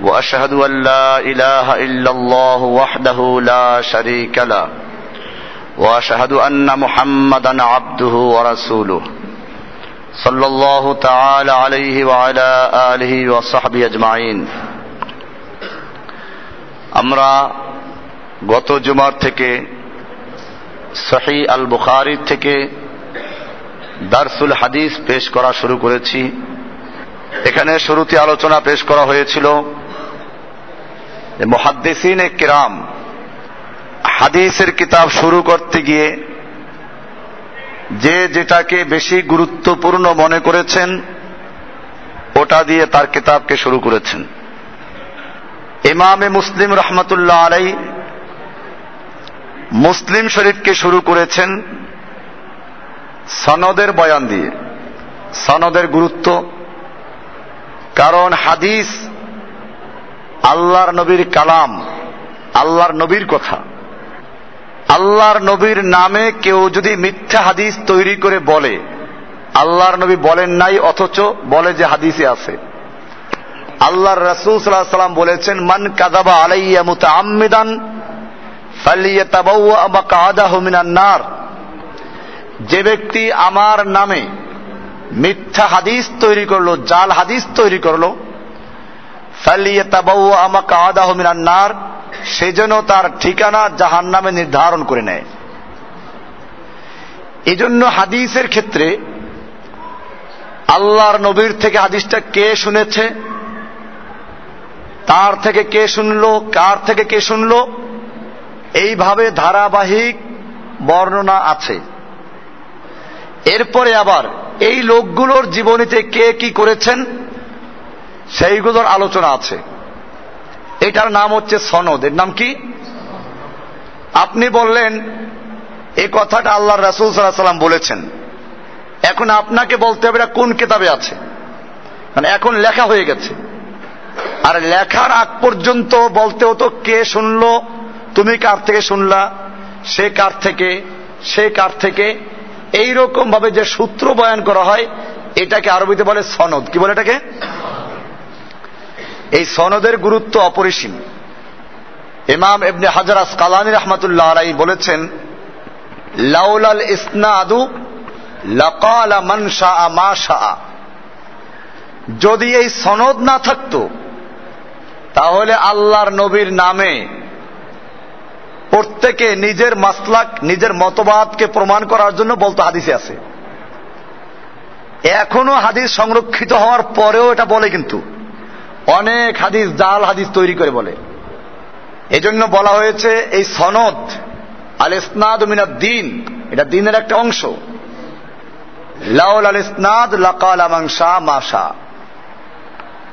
واشهد ان لا اله الا الله وحده لا شريك له واشهد ان محمدا عبده ورسوله صلى الله تعالى عليه وعلى اله وصحبه اجمعين আমরা গত জুমার থেকে সহি আল বুখারির থেকে দারসুল হাদিস পেশ করা শুরু করেছি এখানে শুরুতে আলোচনা পেশ করা হয়েছিল মহাদ্দেসিন কিরাম হাদিসের কিতাব শুরু করতে গিয়ে যে যেটাকে বেশি গুরুত্বপূর্ণ মনে করেছেন, ওটা দিয়ে তার কিতাবকে শুরু করেছেন। ইমামে মুসলিম রহমতুল্লাহ আলাই মুসলিম শরীফকে শুরু করেছেন সনদের বয়ান দিয়ে। সনদের গুরুত্ব, কারণ হাদিস আল্লাহর নবীর কালাম, আল্লাহর নবীর কথা। আল্লাহর নবীর নামে কেউ যদি মিথ্যা হাদিস তৈরি করে বলে, আল্লাহর নবী বলেন নাই, অথচ বলে যে হাদিসে আছে। আল্লাহর রসুল সাল্লাহ সাল্লাম বলেছেন, মান কাদাবা আলাইয়া মুতা আম্মিদান নার। যে ব্যক্তি আমার নামে মিথ্যা হাদিস তৈরি করল, জাল হাদিস তৈরি করল আমাকে আদাহ মিনান্নার সে যেন তার ঠিকানা জাহান নামে নির্ধারণ করে নেয়। এজন্য হাদিসের ক্ষেত্রে আল্লাহর নবীর থেকে হাদিসটা কে শুনেছে, তার থেকে কে শুনলো, কার থেকে কে শুনল, এইভাবে ধারাবাহিক বর্ণনা আছে। এরপরে আবার এই লোকগুলোর জীবনীতে কে কি করেছেন সেইগুলোর আলোচনা আছে। এটার নাম হচ্ছে সনদ। এর নাম কি? আপনি বললেন এই কথাটা আল্লাহ রাসুল সাল্লাহ সাল্লাম বলেছেন। এখন আপনাকে বলতে হবে এটা কোন কেতাবে আছে। মানে এখন লেখা হয়ে গেছে। আর লেখার আগ পর্যন্ত বলতে হতো, কে শুনল, তুমি কার থেকে শুনলা, সে কার থেকে, সে কার থেকে। এইরকম ভাবে যে সূত্র বয়ান করা হয়, এটাকে আরবিতে বলে সনদ। কি বলে এটাকে? এই সনদের গুরুত্ব অপরিসীম। ইমাম এবনে হাজার আসকালানি রহমতুল্লাহ আলাই বলেছেন, লাউলাল ইসনাদু লকাল মান শাহ মা শাহ যদি এই সনদ না থাকত, তাহলে আল্লাহর নবীর নামে প্রত্যেকে নিজের মাসলাক, নিজের মতবাদকে প্রমাণ করার জন্য বলতো হাদিসে আছে। এখনও হাদিস সংরক্ষিত হওয়ার পরেও এটা বলে কিন্তু। অনেক হাদিস, জাল হাদিস তৈরি করে বলে। এজন্য বলা হয়েছে, এই সনদ, আল ইসনাদ মিনাদ দিন, এটা দিনের একটা অংশ। লাউল আল ইসনাদ লাকাল আমাংশা মাশা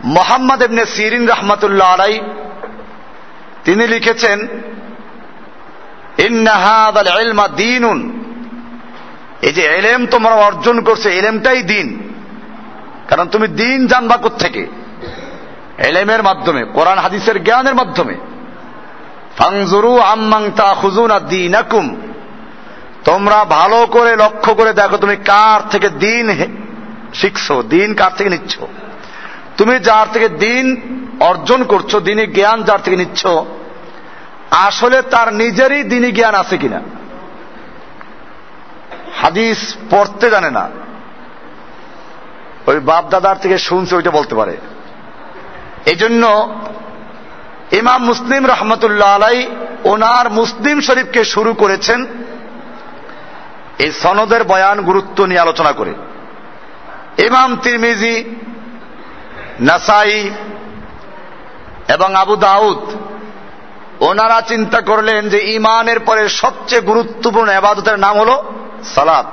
মোহাম্মদ এমনি সিরিন রহমতুল্লাহ আলাই, তিনি লিখেছেন ইন্নাহাদ আল ইলমা দিনুন। এই যে এলেম তোমরা অর্জন করছে এলেমটাই দিন। কারণ তুমি দিন জানবা থেকে এলেমের মাধ্যমে, কোরআন, হাদিসের জ্ঞানের মাধ্যমে। ফাংজুরু তোমরা ভালো করে লক্ষ্য করে দেখো, তুমি কার থেকে দিন শিখছো, দিন কার থেকে নিচ্ছ? তুমি যার থেকে দিন অর্জন করছ দিনই জ্ঞান যার থেকে নিচ্ছ, আসলে তার নিজেরই দিনই জ্ঞান আছে কিনা? হাদিস পড়তে জানে না। ওই বাপ দাদার থেকে শুনছে, ওইটা বলতে পারে। এই জন্য ইমাম মুসলিম রহমতুল্লাহ আলাই ওনার মুসলিম শরীফকে শুরু করেছেন এই সনদের বয়ান গুরুত্ব নিয়ে আলোচনা করে। ইমাম তিরমিজি, নাসাই এবং আবু দাউদ ওনারা চিন্তা করলেন যে ইমানের পরে সবচেয়ে গুরুত্বপূর্ণ আবাদতের নাম হল সালাত।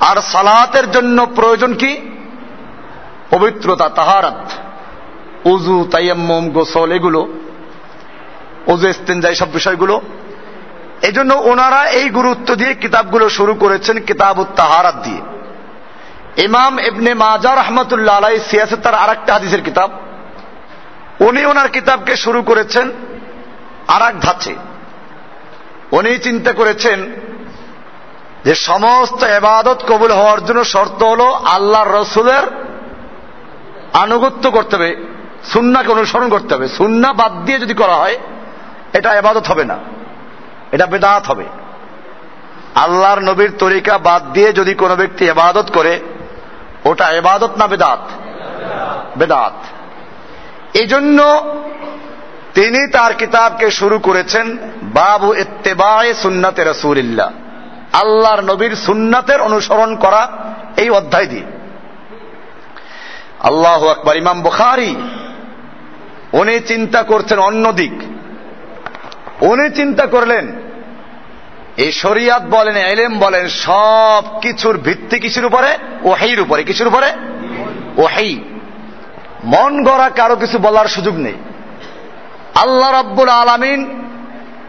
আর সালাতের জন্য প্রয়োজন কি? পবিত্রতা, তাহারাত। উজু তাইয়াম্মম, গোসল, এগুলো ওজু ইস্তেঞ্জা সব বিষয়গুলো। এই জন্য ওনারা এই গুরুত্ব দিয়ে কিতাবগুলো শুরু করেছেন কিতাব তাহারাত দিয়ে। ইমাম ইবনে মাজা রহমতুল্লাহ আলাই সিয়াসে তার আর একটা হাদিসের কিতাব। উনি ওনার কিতাবকে শুরু করেছেন আর এক ধাঁচে। উনি চিন্তা করেছেন যে সমস্ত এবাদত কবুল হওয়ার জন্য শর্ত হল আল্লাহর রসুলের আনুগত্য করতে হবে। সুন্নাকে অনুসরণ করতে হবে। সুন্না বাদ দিয়ে যদি করা হয়, এটা এবাদত হবে না। এটা বেদাত হবে। আল্লাহর নবীর তরিকা বাদ দিয়ে যদি কোনো ব্যক্তি এবাদত করে, ওটা এবাদত না বেদাত? বেদাত। এই জন্য তিনি তার কিতাবকে শুরু করেছেন, বাবু এত্তেবায় সুন্নাতে রসুলিল্লাহ। আল্লাহর নবীর সুন্নাতের অনুসরণ করা এই অধ্যায় দিয়ে। আল্লাহ আকবর। ইমাম বুখারি উনি চিন্তা করছেন অন্য দিক। উনি চিন্তা করলেন, এই শরিয়াত বলেন, এলেম বলেন, সব কিছুর ভিত্তি কিসের উপরে? ওহাইর উপরে। কিসের উপরে? ওহাই মন গড়া কারও কিছু বলার সুযোগ নেই। আল্লাহ রাব্বুল আলামিন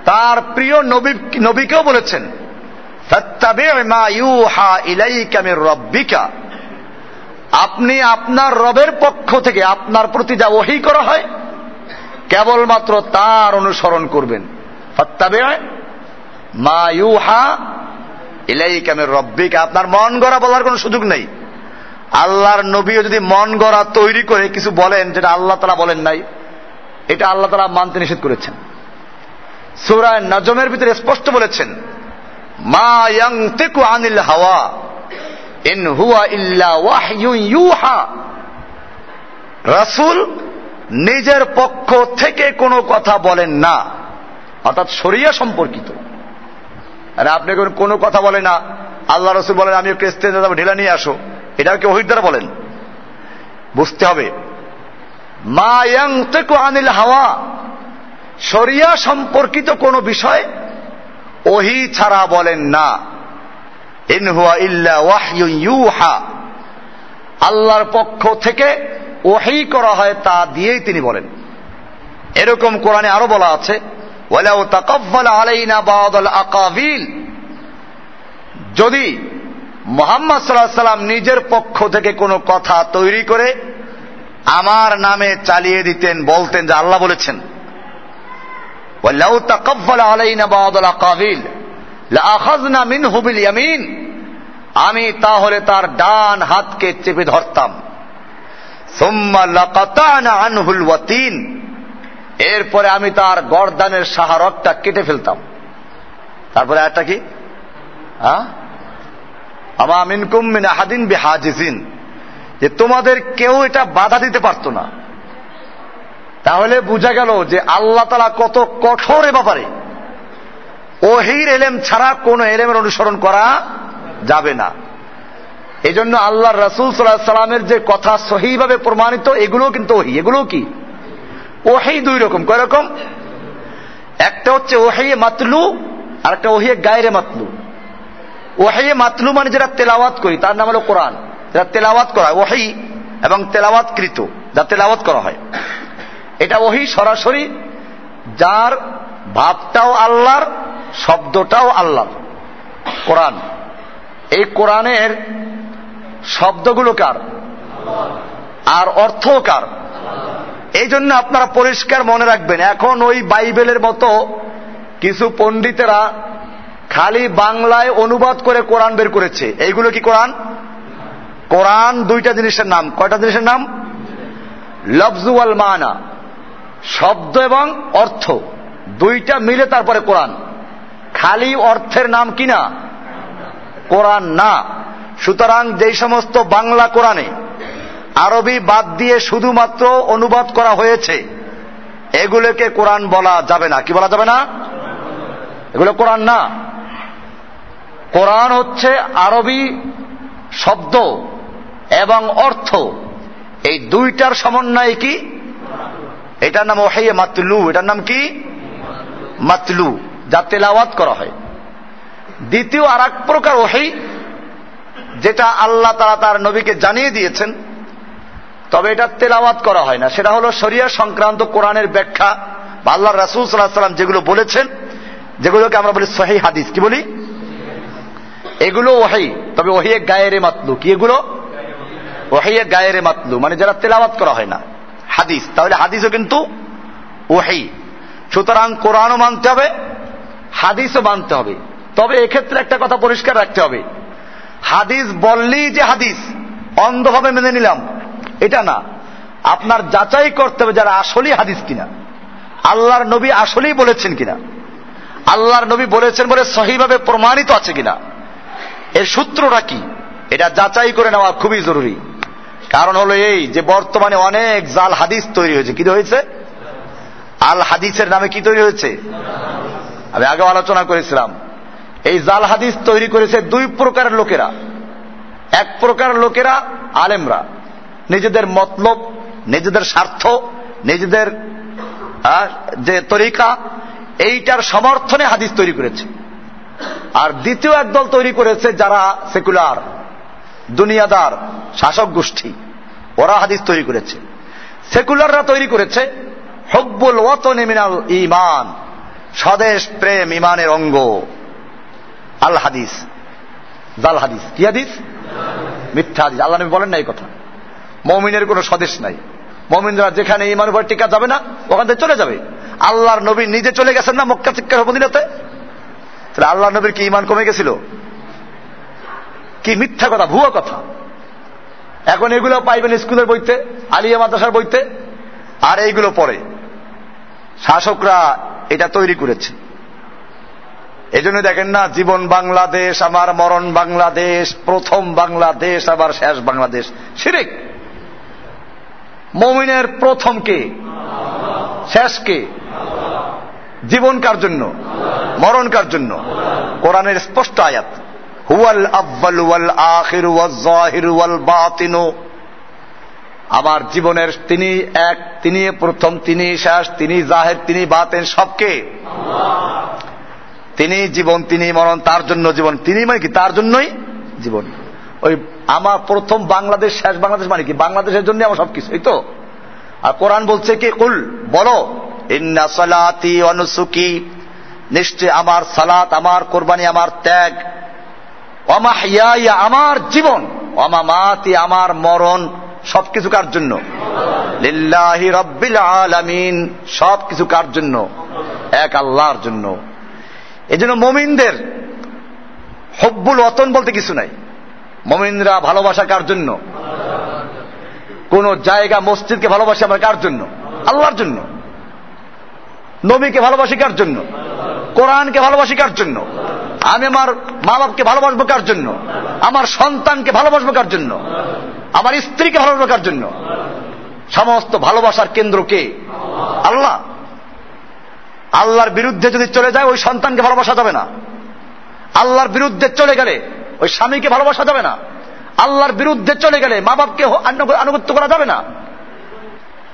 তার প্রিয় নবী, নবীকেও বলেছেন আপনি আপনার রবের পক্ষ থেকে আপনার প্রতি যা ওহি করা হয় কেবলমাত্র তার অনুসরণ করবেন। মা আপনার মন গড়া বলার কোনো সুযোগ নেই। আল্লাহর নবীও যদি মন গড়া তৈরি করে কিছু বলেন, যেটা আল্লাহ তারা বলেন নাই, এটা আল্লাহ তারা মানতে নিষেধ করেছেন। সুরায় নজমের ভিতরে স্পষ্ট বলেছেন, মা হাওয়া, ইন ইল্লা নিজের পক্ষ থেকে কোনো কথা বলেন না। অর্থাৎ শরিয়া সম্পর্কিত। আর আপনি কোনো কথা বলে না। আল্লাহ রসুল বলেন আমি ক্রিস্তান ঢেলা নিয়ে আসো। এটা কি ওহির বলেন? বুঝতে হবে। মা আনিল হাওয়া। শরিয়া সম্পর্কিত কোনো বিষয় ওহি ছাড়া বলেন না। ইনহুয়া ইল্লা ইউহা। আল্লাহর পক্ষ থেকে ওহি করা হয় তা দিয়েই তিনি বলেন। এরকম কোরআনে আরও বলা আছে যদি মোহাম্মদ সাল্লাহ সাল্লাম নিজের পক্ষ থেকে কোনো কথা তৈরি করে, আমার নামে চালিয়ে দিতেন, বলতেন যে আল্লাহ বলেছেন আমি তাহলে তার ডান হাতকে চেপে ধরতাম। এরপরে আমি তার গরদানের সাহারকটা কেটে ফেলতাম। তারপরে একটা কি? আমা মিনকুম মিন আহাদিন বিহাজিজিন। যে তোমাদের কেউ এটা বাধা দিতে পারতো না। তাহলে বোঝা গেল যে আল্লাহ তালা কত কঠোর এ ব্যাপারে। ওহির এলেম ছাড়া কোন এলেমের অনুসরণ করা যাবে না। এই জন্য আল্লাহ রসুল সাল্লাহ সাল্লামের যে কথা সহিভাবে প্রমাণিত এগুলো কিন্তু ওহি। এগুলো কি? ওহেই দুই রকম। কয় রকম? একটা হচ্ছে ওহেয়ে মাতলু আর একটা ওহিয়ে গায়রে মাতলু। ওহেয়ে মাতলু মানে যেটা তেলাওয়াত করি, তার নাম হলো কোরআন। যেটা তেলাওয়াত করা হয়, ওহি এবং তেলাওয়াত কৃত যা তেলাওয়াত করা হয়। এটা ওহি সরাসরি যার ভাবটাও আল্লাহর, শব্দটাও আল্লাহ কোরআন। এই কোরআনের শব্দগুলো কার? আর অর্থ কার? এই জন্য আপনারা পরিষ্কার মনে রাখবেন, এখন ওই বাইবেলের মতো কিছু পণ্ডিতেরা খালি বাংলায় অনুবাদ করে কোরআন বের করেছে। এইগুলো কি কোরআন? কোরআন দুইটা জিনিসের নাম। কয়টা জিনিসের নাম? লফজুয়াল মানা। শব্দ এবং অর্থ। দুইটা মিলে তারপরে কোরআন। খালি অর্থের নাম কি না? কোরআন না। সুতরাং যেই সমস্ত বাংলা কোরআনে আরবি বাদ দিয়ে শুধুমাত্র অনুবাদ করা হয়েছে, এগুলোকে কোরআন বলা যাবে না। কি বলা যাবে না? এগুলো কোরআন না। কোরআন হচ্ছে আরবি শব্দ এবং অর্থ। এই দুইটার সমন্বয় কি? এটার নাম ওহাইয়ে মাতলু। এটার নাম কি? মাতলু, যা তেলাওয়াত করা হয়। দ্বিতীয় আর এক প্রকার ওহাই যেটা আল্লাহ তারা তার নবীকে জানিয়ে দিয়েছেন, তবে এটা তেলাওয়াত করা হয় না। সেটা হলো শরিয়া সংক্রান্ত কোরআনের ব্যাখ্যা বা আল্লাহ রাসুল সাল্লাহ সাল্লাম যেগুলো বলেছেন, যেগুলোকে আমরা বলি সহি হাদিস। কি বলি? এগুলো ওহাই তবে ওহিয়ে গায়েরে মাতলু। কি এগুলো? ওহাইয়ে গায়েরে মাতলু। মানে যারা তেলাওয়াত করা হয় না। হাদিস। তাহলে হাদিসও কিন্তু ওহাই সুতরাং কোরআনও মানতে হবে, হাদিসও মানতে হবে। তবে এক্ষেত্রে একটা কথা পরিষ্কার রাখতে হবে। হাদিস বললেই যে হাদিস, অন্ধভাবে মেনে নিলাম। এটা না। আপনার যাচাই করতে হবে যারা আসলেই হাদিস কিনা। আল্লাহর নবী আসলেই বলেছেন কিনা। আল্লাহর নবী বলেছেন বলে সহিভাবে প্রমাণিত আছে কিনা। এর সূত্রটা কি? এটা যাচাই করে নেওয়া খুবই জরুরি। কারণ হলো এই যে বর্তমানে অনেক জাল হাদিস তৈরি হয়েছে। কি হয়েছে? আল হাদিসের নামে কি তৈরি হয়েছে? আমি আগে আলোচনা করেছিলাম। এই জাল হাদিস তৈরি করেছে দুই প্রকারের লোকেরা। এক প্রকার লোকেরা আলেমরা। নিজেদের মতলব, নিজেদের স্বার্থ, নিজেদের যে তরিকা, এইটার সমর্থনে হাদিস তৈরি করেছে। আর দ্বিতীয় একদল তৈরি করেছে যারা সেকুলার, দুনিয়াদার, শাসক গোষ্ঠী। ওরা হাদিস তৈরি করেছে। সেকুলাররা তৈরি করেছে হব্বুল ওয়াতন মিনাল ইমান স্বদেশ, প্রেম ইমানের অঙ্গ। আল হাদিস। জাল হাদিস। কি হাদিস? মিথ্যা হাদিস। আল্লাহ নবী বলেন না এই কথা। মমিনের কোনো স্বদেশ নাই। মমিনরা যেখানে ইমান উপর টিকা যাবে না, ওখান থেকে চলে যাবে। আল্লাহর নবী নিজে চলে গেছেন না মক্কা চিক্কা মদিনাতে তাহলে আল্লাহ নবীর কি ইমান কমে গেছিল? কি মিথ্যা কথা, ভুয়া কথা? এখন এগুলো পাইবেন স্কুলের বইতে, আলিয়া মাদ্রাসার বইতে, আর এইগুলো পরে। শাসকরা এটা তৈরি করেছে। এই জন্য দেখেন না, জীবন বাংলাদেশ, আমার মরণ বাংলাদেশ, প্রথম বাংলাদেশ, আবার শেষ বাংলাদেশ। সিরিক মমিনের প্রথম কে? শেষ কে? জীবন কার জন্য? মরণ কার জন্য? কোরআনের স্পষ্ট আয়াত, হুয়াল আব্বাল ওয়াল আখির ওয়াল জাহির ওয়াল বাতিনু। আমার জীবনের তিনি এক, তিনি প্রথম, তিনি শেষ, তিনি জাহের, তিনি বাতেন সবকে তিনি জীবন, তিনি মরণ, তার জন্য জীবন। তিনি মানে কি? তার জন্যই জীবন। ওই আমার প্রথম বাংলাদেশ, শেষ বাংলাদেশ মানে কি? বাংলাদেশের জন্য আমার সবকিছু, এই তো? আর কোরআন বলছে কি? কুল, বলো অনুসুকি নিশ্চয় আমার সালাত, আমার কোরবানি, আমার ত্যাগ। অমাহিয়া আমার জীবন। অমামাতি আমার মরণ। সবকিছু কার জন্য? লিল্লাহি রব্বিল আলামিন সবকিছু কার জন্য? এক আল্লাহর জন্য। এই জন্য মমিনদের হব্বুল অতন বলতে কিছু নাই। মমিনরা ভালোবাসা কার জন্য? কোন জায়গা মসজিদকে ভালোবাসি আমরা কার জন্য? আল্লাহর জন্য। নবীকে ভালোবাসি কার জন্য? কোরআনকে ভালোবাসি কার জন্য? আমি আমার মা বাপকে ভালোবাসবো কার জন্য? আমার সন্তানকে ভালোবাসবো কার জন্য? আমার স্ত্রীকে ভালোবাসবো কার জন্য? সমস্ত ভালোবাসার কেন্দ্র কে? আল্লাহ। আল্লাহর বিরুদ্ধে যদি চলে যায়, ওই সন্তানকে ভালোবাসা যাবে না। আল্লাহর বিরুদ্ধে চলে গেলে, ওই স্বামীকে ভালোবাসা যাবে না। আল্লাহর বিরুদ্ধে চলে গেলে মা বাপকে আনুগত্য করা যাবে না।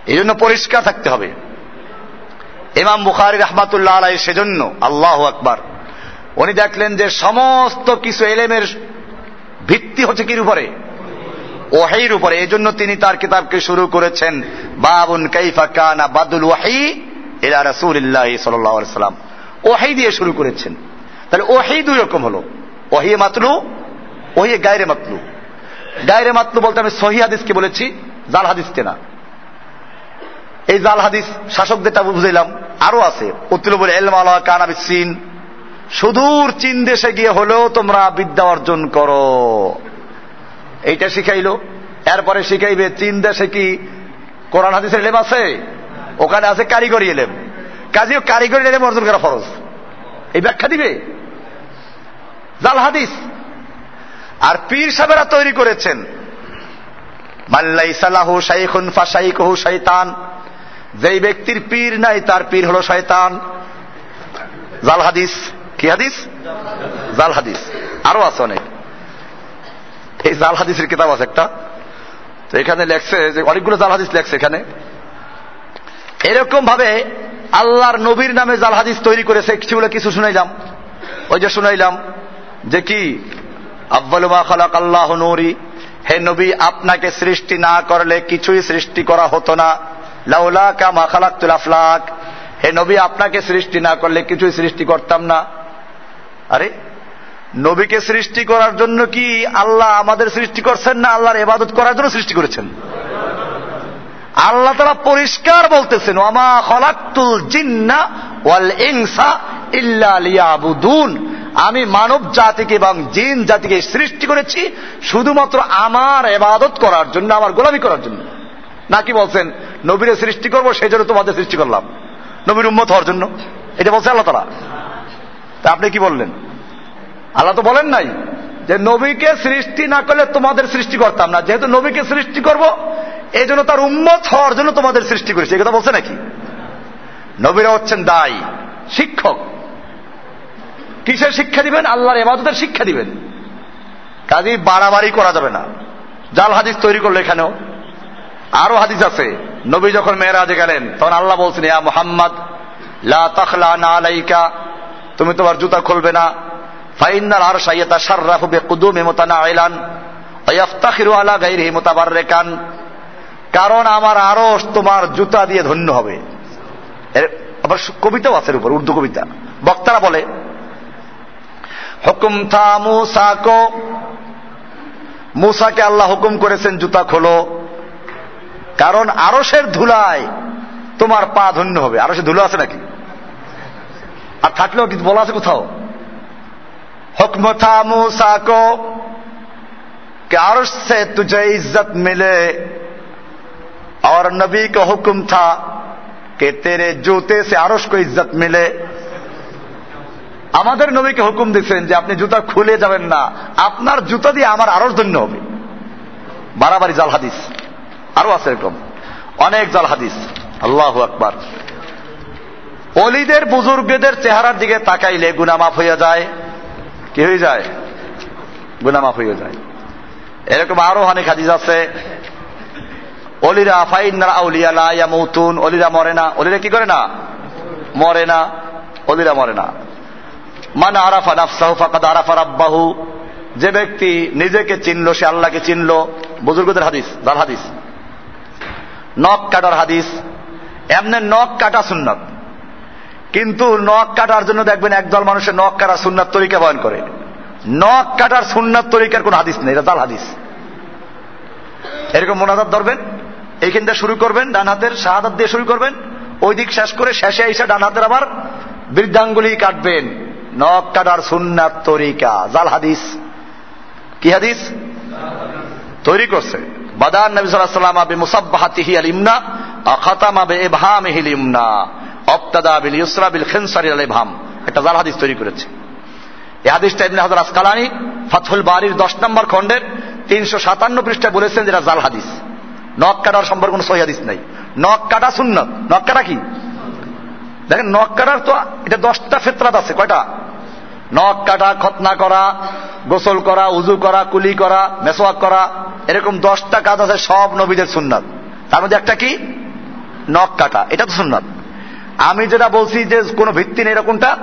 এই জন্য পরিষ্কার থাকতে হবে। ইমাম বুখারি রহমাতুল্লাহ আলাই সেজন্য, আল্লাহ আকবার, উনি দেখলেন যে সমস্ত কিছু এলেমের ভিত্তি হচ্ছে কির উপরে? ওহাইর উপরে। এই জন্য তিনি তার কিতাবকে শুরু করেছেন, বাবুন কাইফা কানা বাদুল ওয়াহি এলা রাসুল্লাহ সাল্লাম। ওহাই দিয়ে শুরু করেছেন। তাহলে ওহাই দুই রকম হলো। ওহিয়ে মাতলু ওহিয়ে গায়রে মাতলু। গায়রে মাতলু বলতে আমি সহি হাদিসকে বলেছি, জাল হাদিসকে না এই জাল হাদিস শাসকদেরটা বুঝাইলাম। আরও আছে উত্তর বলে এলমালা কানাবিসিন সুদূর চীন দেশে গিয়ে হলেও তোমরা বিদ্যা অর্জন করো। এইটা শিখাইলো। এরপরে শিখাইবে, চীন দেশে কি কোরআন হাদিসের আছে? ওখানে আছে কারিগরি এলেম। কাজেও কারিগরি এলেম অর্জন করা ফরজ। এই ব্যাখ্যা দিবে? জাল হাদিস। আর পীর সাহেবেরা তৈরি করেছেন। মাল্লাই সালাহু শাইখুন ফাশাইকহু শৈতান যেই ব্যক্তির পীর নাই, তার পীর হলো শয়তান। জাল হাদিস। কি হাদিস? জাল হাদিস। আরও আছে অনেক। এই জাল হাদিসের কিতাব আছে একটা। তো এখানে লেখছে যে অনেকগুলো জাল হাদিস লেখছে এখানে। এরকম ভাবে আল্লাহর নবীর নামে জাল হাদিস তৈরি করেছে কিছুগুলো কিছু শুনাইলাম। ওই যে শুনাইলাম যে কি? আব্বালুমা খালাক আল্লাহ নৌরি। হে নবী, আপনাকে সৃষ্টি না করলে কিছুই সৃষ্টি করা হতো না। লাউলা কামা খালাকুল আফলাক। হে নবী, আপনাকে সৃষ্টি না করলে কিছুই সৃষ্টি করতাম না। আরে, নবীকে সৃষ্টি করার জন্য কি আল্লাহ আমাদের সৃষ্টি করছেন না আল্লাহর এবাদত করার জন্য সৃষ্টি করেছেন? আল্লাহ তারা পরিষ্কার বলতেছেন ওমা খলাক্তুল জিন্না ওয়াল ইনসা ইল্লা লিয়াবুদুন। আমি মানব জাতিকে এবং জিন জাতিকে সৃষ্টি করেছি শুধুমাত্র আমার এবাদত করার জন্য, আমার গোলামি করার জন্য। নাকি বলছেন, নবীরে সৃষ্টি করব সেই জন্য তোমাদের সৃষ্টি করলাম। নবীর উম্মত হওয়ার জন্য। এটা বলছে আল্লাহ তারা তা আপনি কি বললেন? আল্লাহ তো বলেন নাই যে, নবীকে সৃষ্টি না করলে তোমাদের সৃষ্টি করতাম না যেহেতু নবীকে সৃষ্টি করব এই জন্য তার উম্মত হওয়ার জন্য তোমাদের সৃষ্টি করেছে। কথা বলছে নাকি? নবীরা হচ্ছেন দায়ী, শিক্ষক। কিসের শিক্ষা দিবেন? আল্লাহর এবাদতের শিক্ষা দিবেন। কাজেই বাড়াবাড়ি করা যাবে না। জাল হাদিস তৈরি করল এখানেও। আরও হাদিস আছে। নবী যখন মেয়েরাজে গেলেন, তখন আল্লাহ বলছেন, ইয়া মোহাম্মদ, লা তখলা না আলাইকা, তুমি তোমার জুতা খুলবে না। ফাইনাল আর সাইয়াতা সার্রাফু বিকুদুমি মুতানাইলান ওয়াফতাখিরু আলা গায়রিহি মুতাবাররিকান। কারণ আমার আরস তোমার জুতা দিয়ে ধন্য হবে। আবার কবিতাও আছে উপর, উর্দু কবিতা। বক্তারা বলে, হুকুম থা মুসাকো মুসাকে আল্লাহ হুকুম করেছেন জুতা খোলো। কারণ আরসের ধুলায় তোমার পা ধন্য হবে। আরসে ধুলো আছে নাকি? আর থাকলেও কিন্তু বলা আছে কোথাও? হুকম থা মুসাকো কে আরস সে তুজে ইজ্জত মিলে और नबी का हुक्म था कि तेरे जूते से আরশ को इज्जत मिले আমাদের নবীকে হুকুম দিচ্ছেন যে আপনি জুতা খুলে যাবেন না আপনার জুতা দিয়ে আমার আরশ ধন্য হবে বাড়াবাড়ি জাল হাদিস আরো আছে এরকম অনেক জাল হাদিস আল্লাহ আকবার অলিদের বুজুর্গদের চেহারার দিকে তাকাইলে গুনা মাফ হইয়া যায় কি হয়ে যায় গুনা মাফ হয়ে যায় এরকম আরো অনেক হাদিস আছে অলিরা ফাইনারা আউলিয়া লা ইয়ামুতুন। অলিরা মরে না। অলিরা কি করে না? মরে না। অলিরা মরে না। মান আরাফা নাফসাহু ফাকাদ আরাফা রাব্বাহু। যে ব্যক্তি নিজেকে চিনল, সে আল্লাহকে চিনল। বুজুর্গদের হাদিস দাল হাদিস? নখ কাটার হাদিস। এমনি নখ কাটা সুন্নত। কিন্তু নখ কাটার জন্য দেখবেন একদল মানুষের নখ কাটার সুন্নাত তরিকা বয়ন করে। নখ কাটার সুন্নাত তরিকার কোন হাদিস নেই, এটা জাল হাদিস। এরকম মোনাজাত ধরবেন? এইখান দিয়ে শুরু করবেন, ডান হাতের শাহাদাত দিয়ে শুরু করবেন। ওই দিক শেষ করে শেষে এসে ডান হাতের আবার বৃদ্ধাঙ্গুলি কাটবেন। নখ কাটার সুন্নাত তরিকা। জাল হাদিস। কি হাদিস? তৈরি করছে। বাদান নবী সাল্লাম আবি মুসাব্বাহাতিহি আল ইমনা খাতাম আবে ইবহামিহিল ইমনা অপ্তাদা বিল ইউসরা বিল খেনসারি আল ইবহাম। একটা জাল হাদিস তৈরি করেছে। এই হাদিসটা ইবনে হাজার আসকালানি, ফাতহুল বাড়ির দশ নম্বর খণ্ডের তিনশো সাতান্ন পৃষ্ঠায় বলেছেন যেটা জাল হাদিস। নখ কাটার সম্পর্কে কোনো সহি হাদিস নাই। নখ কাটা সুন্নত। নখ কাটা কি? দেখেন, নখ কাটার তো এটা দশটা ফেতরাত আছে, কয়টা? নখ কাটা খতনা করা, গোসল করা, উজু করা, কুলি করা মেসোয়াক করা, এরকম দশটা কাজ আছে, সব নবীদের সুন্নাত। তার মধ্যে একটা কি? নখ কাটা, এটা তো সুন্নাত। আমি যেটা বলছি যে কোনো ভিত্তি নেই এরকমটা?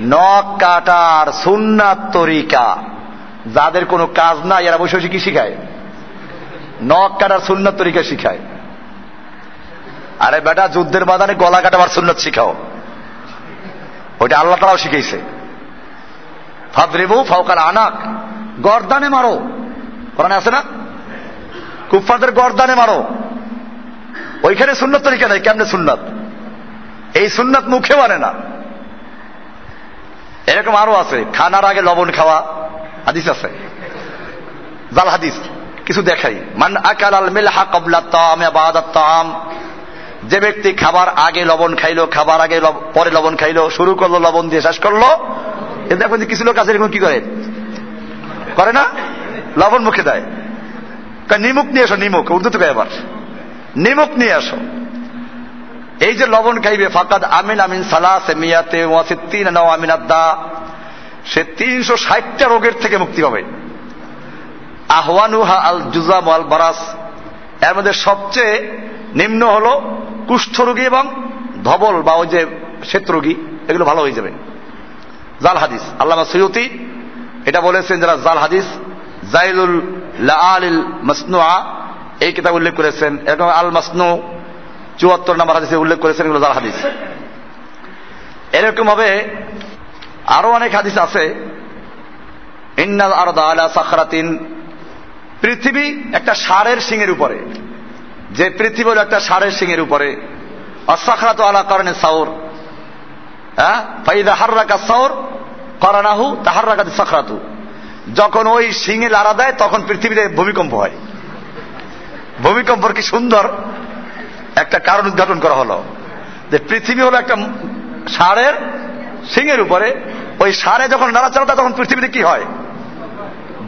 নখ কাটার সুন্নাত তরিকা। যাদের কোনো কাজ নাই, এরা বসে বসে কি শিখায়? নখ কাটার সুন্নাত তরিকা শিখায়। আরে বেটা, যুদ্ধের বাদানে গলা কাটাবার সুন্নত শিখাও। ওইটা আল্লাহ তারাও শিখেছে ফাদরিবু ফাউকার আনাক। গর্দানে মারো। কোরআনে আছে না? কুফাদের গর্দানে মারো। ওইখানে সুন্নত তরিকা নাই, কেমনে সুন্নত? এই সুন্নত মুখে মানে না। এরকম আরও আছে, খানার আগে লবণ খাওয়া, হাদিস আছে। জাল হাদিস। কিছু দেখাই। মান আকাল আল মিলহা কবলা তাম তাম। যে ব্যক্তি খাবার আগে লবণ খাইলো, খাবার আগে পরে লবণ খাইলো, শুরু করল, লবণ দিয়ে শেষ করল দেখবেন যে কিছু লোক আছে এরকম কি করে? করে না? লবণ মুখে দেয়। নিমুক নিয়ে আসো নিমুক উর্দু থেকে এবার? নিমুক নিয়ে আসো এই যে লবণ খাইবে, ফাকাদ আমিন আমিন সালাসে মিয়াতে ওয়াসিদ্দিন আমিন আদা সে তিনশো ষাটটা রোগের থেকে মুক্তি পাবে। আহওয়ানুহা আল জুজাম আল বারাস। এর মধ্যে সবচেয়ে নিম্ন হল কুষ্ঠরোগী এবং ধবল বা ওই যে শ্বেতরোগী এগুলো ভালো হয়ে যাবে। জাল হাদিস। আল্লামা সৈয়তি এটা বলেছেন, যারা জাল হাদিস, জাইলুল আলিল মাসনুয়া এই কিতাব উল্লেখ করেছেন। এরকম আল মাসনু চুয়াত্তর নম্বর হাদিসে উল্লেখ করেছেন, এগুলো জাল হাদিস। এরকম ভাবে আরও অনেক হাদিস আছে। ইন্নাল আরদা আলা সাখরাতিন পৃথিবী একটা সারের সিংয়ের উপরে। যে পৃথিবী হলো একটা সারের সিংয়ের উপরে। অসাখরাত আলা কারণে সাউর। হ্যাঁ? ফাইদা হার্রাকা সাউর, করানাহু তাহার্রাকাত সাখরাতু। যখন ওই সিংহে লাড়া দেয়, তখন পৃথিবীতে ভূমিকম্প হয়। ভূমিকম্পর কি সুন্দর? একটা কারণ উদ্ঘাটন করা হলো। যে পৃথিবী হলো একটা সারের সিংহের উপরে। ওই সারে যখন নাড়াচাড়া দেয় তখন পৃথিবীতে কি হয়?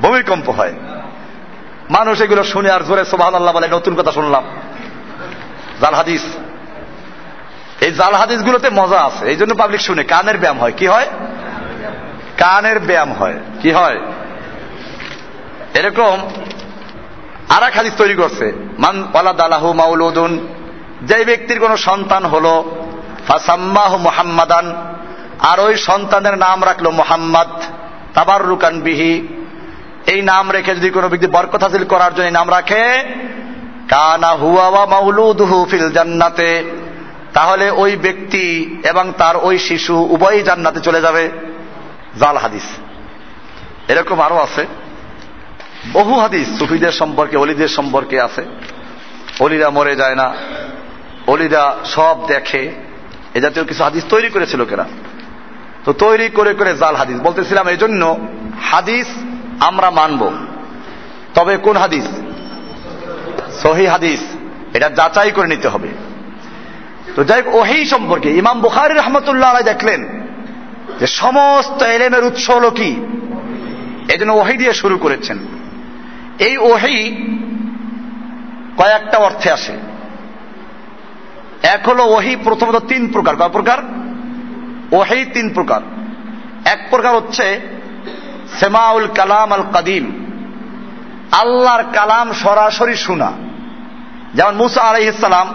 ভূমিকম্প হয়। মানুষ এগুলো শুনে আর জোরে সোভান আল্লাহ বলে, নতুন কথা শুনলাম। জাল হাদিস। এই জাল হাদিস গুলোতে মজা আছে, এই জন্য পাবলিক শুনে। কানের ব্যায়াম হয়, কি হয়? কানের ব্যায়াম হয়, কি হয়? এরকম আর এক হাদিস তৈরি করছে, মান দালাহু মাউলুদুন যে ব্যক্তির কোন সন্তান হলো, ফাসাম্মাহু মুহাম্মাদান আর ওই সন্তানের নাম রাখল মোহাম্মদ তাবার রুকান বিহি এই নাম রেখে যদি কোনো ব্যক্তি বরকত হাসিল করার জন্য নাম রাখে, কানা হুয়া মাউলুদুহু ফিল জান্নাতে, তাহলে ওই ব্যক্তি এবং তার ওই শিশু উভয়ই জান্নাতে চলে যাবে। জাল হাদিস। এরকম আরও আছে। বহু হাদিস সুফিদের সম্পর্কে অলিদের সম্পর্কে আছে। অলিরা মরে যায় না। অলিরা সব দেখে। এ জাতীয় কিছু হাদিস তৈরি করেছিল কেনা। তো তৈরি করে করে জাল হাদিস। বলতেছিলাম এই জন্য হাদিস আমরা মানব। তবে কোন হাদিস? সহি হাদিস। এটা যাচাই করে নিতে হবে। তো যাই ওহি সম্পর্কে ইমাম বুখারি রহমতুল্লাহ দেখলেন যে সমস্ত এলেমের উৎস হল কি? এই জন্য ওহি দিয়ে শুরু করেছেন। এই ওহি কয়েকটা অর্থে আসে। এক হলো ওহি প্রথমত তিন প্রকার। কয় প্রকার? ওহি তিন প্রকার। এক প্রকার হচ্ছে সেমাউল কালাম আল কাদিম। আল্লাহর কালাম সরাসরি শোনা। যেমন মুসা আলাই ইসলাম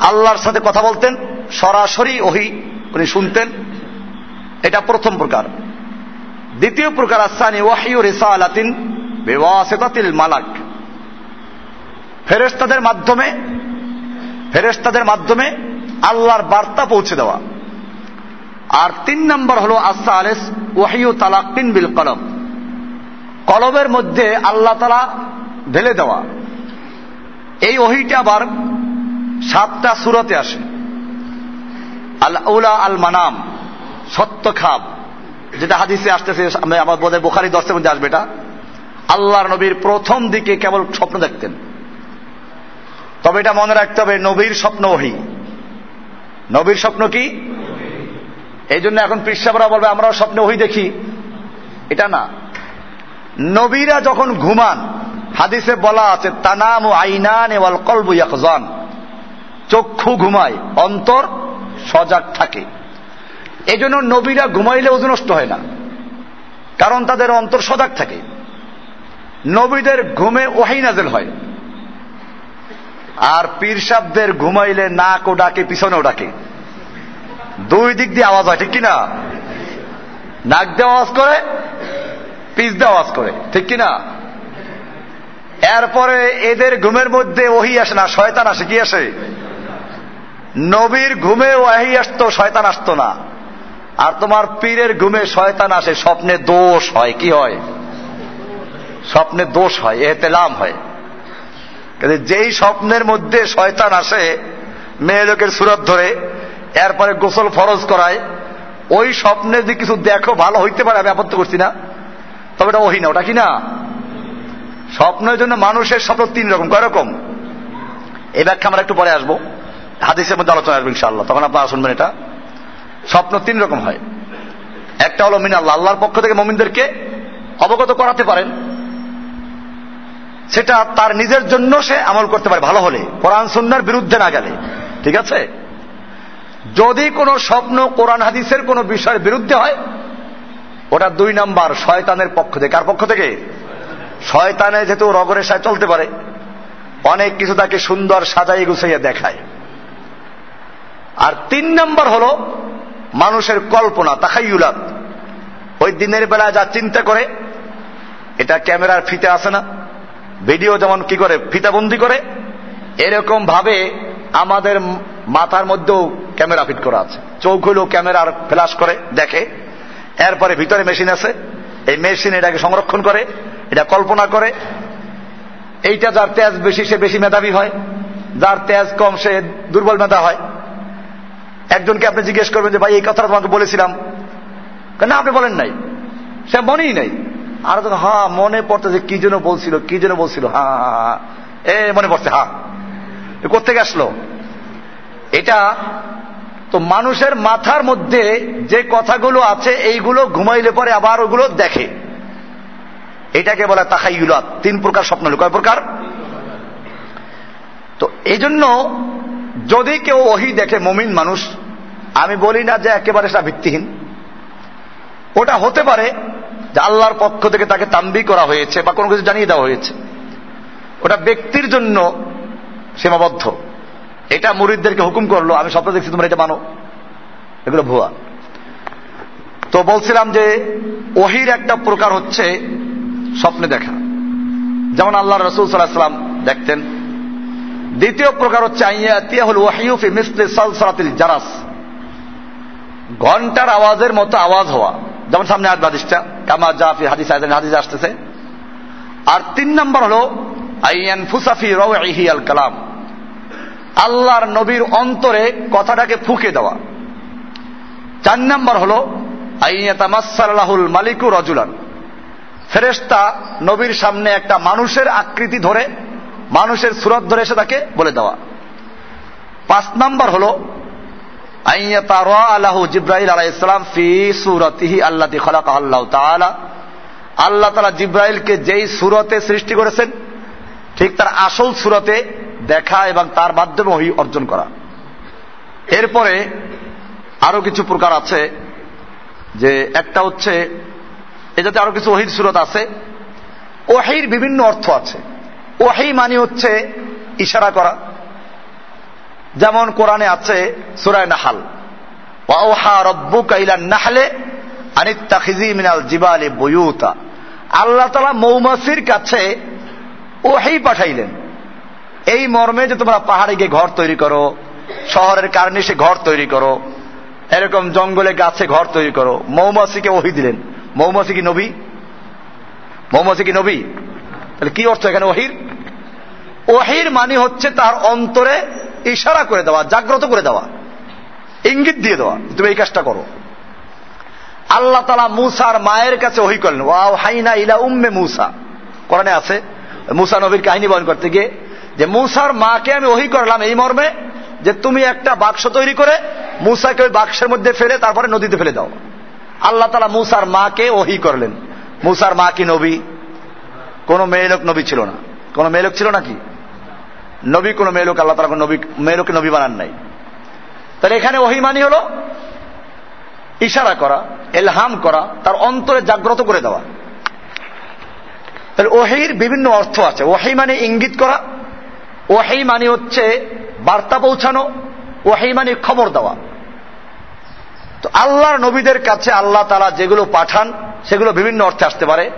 আল্লাহর সাথে কথা বলতেন, সরাসরি ওহি উনি শুনতেন। এটা প্রথম প্রকার। দ্বিতীয় প্রকার আসানি ওয়াহিউ রেসা আলাতিন বেওয়াসেতাতিল মালাক। ফেরেস্তাদের মাধ্যমে ফেরেস্তাদের মাধ্যমে আল্লাহর বার্তা পৌঁছে দেওয়া। আর তিন নম্বর হল আসা আলেস ওয়াহিউ তালাকিন বিল কলম কলমের মধ্যে আল্লাহ তালা ঢেলে দেওয়া। এই ওহিটা আবার সাতটা সুরতে আসে। আল উলা আল মানাম সত্য খাব। যেটা হাদিসে আসতেছে, আমার বোধহয় বোখারি দশের মধ্যে আসবে এটা। আল্লাহর নবীর প্রথম দিকে কেবল স্বপ্ন দেখতেন। তবে এটা মনে রাখতে হবে, নবীর স্বপ্ন ওহি। নবীর স্বপ্ন কি? এই জন্য এখন পৃষ্ঠাবরা বলবে, আমরাও স্বপ্নে ওহি দেখি। এটা না। নবীরা যখন ঘুমান, হাদিসে বলা আছে, তানাম ও আইনান এওয়াল কলবু ইয়াকজান। চক্ষু ঘুমায়, অন্তর সজাগ থাকে। এই জন্য নবীরা ঘুমাইলে ওজন নষ্ট হয় না। কারণ তাদের অন্তর সজাগ থাকে। নবীদের ঘুমে ওহাই নাজেল হয়। আর পীর সাবদের ঘুমাইলে নাকও ডাকে, পিছনেও ডাকে। দুই দিক দিয়ে আওয়াজ হয়, ঠিক কিনা? নাক দিয়ে আওয়াজ করে পিস দিয়ে আওয়াজ করে, ঠিক কিনা? এরপরে এদের ঘুমের মধ্যে ওহি আসে না, শয়তান আসে, কি আসে? নবীর ঘুমে ওয়াহি আসতো, শয়তান আসতো না। আর তোমার পীরের ঘুমে শয়তান আসে, স্বপ্নে দোষ হয়, কি হয়? স্বপ্নে দোষ হয়, এহতেলাম হয়। যেই স্বপ্নের মধ্যে শয়তান আসে, মেয়ে লোকের সুরত ধরে এরপরে গোসল ফরজ করায়, ওই স্বপ্নে যদি কিছু দেখো ভালো হইতে পারে, আমি আপত্তি করছি না। তবে এটা ওহি না, ওটা কি না? স্বপ্নের জন্য মানুষের স্বপ্ন তিন রকম, কয় রকম? এই ব্যাখ্যা আমরা একটু পরে আসব। হাদিসের মধ্যে আলোচনা আসবে ইনশাআল্লাহ। তখন আপনারা শুনবেন এটা। স্বপ্ন তিন রকম হয়। একটা হলো মিন আল্লাহ আল্লাহর পক্ষ থেকে মমিনদেরকে অবগত করাতে পারেন। সেটা তার নিজের জন্য সে আমল করতে পারে, ভালো হলে। কোরআন, সুন্নার বিরুদ্ধে না গেলে। ঠিক আছে? যদি কোনো স্বপ্ন কোরআন হাদিসের কোনো বিষয়ের বিরুদ্ধে হয়, ওটা দুই নাম্বার শয়তানের পক্ষ থেকে। কার পক্ষ থেকে? শয়তানে যেহেতু রগরের সাথে চলতে পারে, অনেক কিছু তাকে সুন্দর সাজাই গুছাইয়া দেখায়। আর তিন নাম্বার হল মানুষের কল্পনা তাহাইউলাত ওই দিনের বেলা যা চিন্তা করে, এটা ক্যামেরার ফিতে আসে না। ভিডিও যেমন কি করে, ফিতাবন্দি করে এরকম ভাবে আমাদের মাথার মধ্যেও ক্যামেরা ফিট করা আছে। চোখ হইলেও ক্যামেরার ফ্ল্যাশ করে, দেখে। এরপরে ভিতরে মেশিন আছে। এই মেশিন এটাকে সংরক্ষণ করে, এটা কল্পনা করে। এইটা যার তেজ বেশি, সে বেশি মেধাবী হয়। যার তেজ কম, সে দুর্বল মেধা হয়। একজনকে আপনি জিজ্ঞেস করবেন যে, ভাই, এই কথাটা তোমাকে বলেছিলাম। না আপনি বলেন নাই? সে মনেই নাই। আর তখন, হা, মনে পড়তে যে কি যেন বলছিল, কি যেন বলছিল। হা এ, মনে পড়ছে, হা। কোথেকে আসলো? এটা তো মানুষের মাথার মধ্যে যে কথাগুলো আছে, এইগুলো ঘুমাইলে পরে আবার ওগুলো দেখে। এটাকে বলে তাকাইগুলাত তিন প্রকার স্বপ্ন কয় প্রকার? তো এই জন্য যদি কেউ ওহি দেখে মমিন মানুষ, আমি বলি না যে একেবারে সেটা ভিত্তিহীন। ওটা হতে পারে যে আল্লাহর পক্ষ থেকে তাকে তাম্বি করা হয়েছে বা কোনো কিছু জানিয়ে দেওয়া হয়েছে। ওটা ব্যক্তির জন্য সীমাবদ্ধ। এটা মুরিদদেরকে হুকুম করল, আমি স্বপ্ন দেখছি তোমরা এটা মানো। এগুলো ভুয়া। তো বলছিলাম যে, ওহির একটা প্রকার হচ্ছে স্বপ্নে দেখা। যেমন আল্লাহ রসুল সাল্লাহাম দেখতেন। দ্বিতীয় প্রকার হচ্ছে জারাস। ঘণ্টার আওয়াজের মতো আওয়াজ হওয়া। যেমন সামনে আজ বাদিসটা কামা জাফি হাদিস হাদিস আসতেছে। আর তিন নম্বর হল, আইয়ান ফুসাফি রহি আল কালাম আল্লাহর নবীর অন্তরে কথাটাকে ফুকে দেওয়া। চার নম্বর হল আইয়াতামাসাল্লাহুল মালিকু রজুলান। ফেরেস্তা নবীর সামনে একটা মানুষের আকৃতি ধরে, মানুষের সুরত ধরে এসে তাকে বলে দেওয়া। পাঁচ নাম্বার হল আল্লাহ জিব্রাহিল আলাহ ইসলাম ফি সুরতিহি আল্লাহ খলাক আল্লাহ তালা আল্লাহ তালা জিব্রাইলকে যেই সুরতে সৃষ্টি করেছেন, ঠিক তার আসল সুরতে দেখা এবং তার মাধ্যমে ওহি অর্জন করা। এরপরে আরও কিছু প্রকার আছে যে একটা হচ্ছে এটাতে আরও কিছু ওহির সুরত আছে। ওহির বিভিন্ন অর্থ আছে। ওহি মানে হচ্ছে ইশারা করা। যেমন কোরআনে আছে সুরায় নাহাল রব্বু মিনাল আল্লাহ মৌমাসির কাছে ওহি পাঠাইলেন। এই মর্মে যে তোমরা পাহাড়ে গিয়ে ঘর তৈরি করো, শহরের কারণে সে ঘর তৈরি করো, এরকম জঙ্গলে গাছে ঘর তৈরি করো। মৌমাছিকে ওহি দিলেন। মৌমাছি কি নবী? মৌমাছি কি নবী? তাহলে কি অর্থ এখানে ওহির? ওহির মানে হচ্ছে তার অন্তরে ইশারা করে দেওয়া, জাগ্রত করে দেওয়া। ইঙ্গিত দিয়ে দেওয়া তুমি এই কাজটা করো। আল্লাহ তালা মুসার মায়ের কাছে ওহি করলেন, ওয়াও হাইনা ইলা উম্মে মুসা। কোরআনে আছে, মুসা নবীর কাহিনী বহন করতে গিয়ে যে মুসার মাকে আমি ওহি করলাম এই মর্মে যে তুমি একটা বাক্স তৈরি করে মুসাকে ওই বাক্সের মধ্যে ফেলে তারপরে নদীতে ফেলে দাও। আল্লাহ তালা মুসার মাকে ওহি করলেন। মুসার মা কি নবী? কোন মেয়ে লোক নবী ছিল না। কোন মেয়ে লোক ছিল নাকি? নবী কোন মেয়ে লোক, আল্লাহ তালা নবী, মেয়ে লোককে নবী বানান নাই। তাহলে এখানে ওহিমানি হল ইশারা করা, এলহাম করা, তার অন্তরে জাগ্রত করে দেওয়া। তাহলে ওহির বিভিন্ন অর্থ আছে। ওহি মানে ইঙ্গিত করা ওহি মানে হচ্ছে বার্তা পৌঁছানো ওহি মানে খবর দেওয়া। তো আল্লাহর নবীদের কাছে আল্লাহ তারা যেগুলো পাঠান, সেগুলো বিভিন্ন অর্থে আসতে পারে।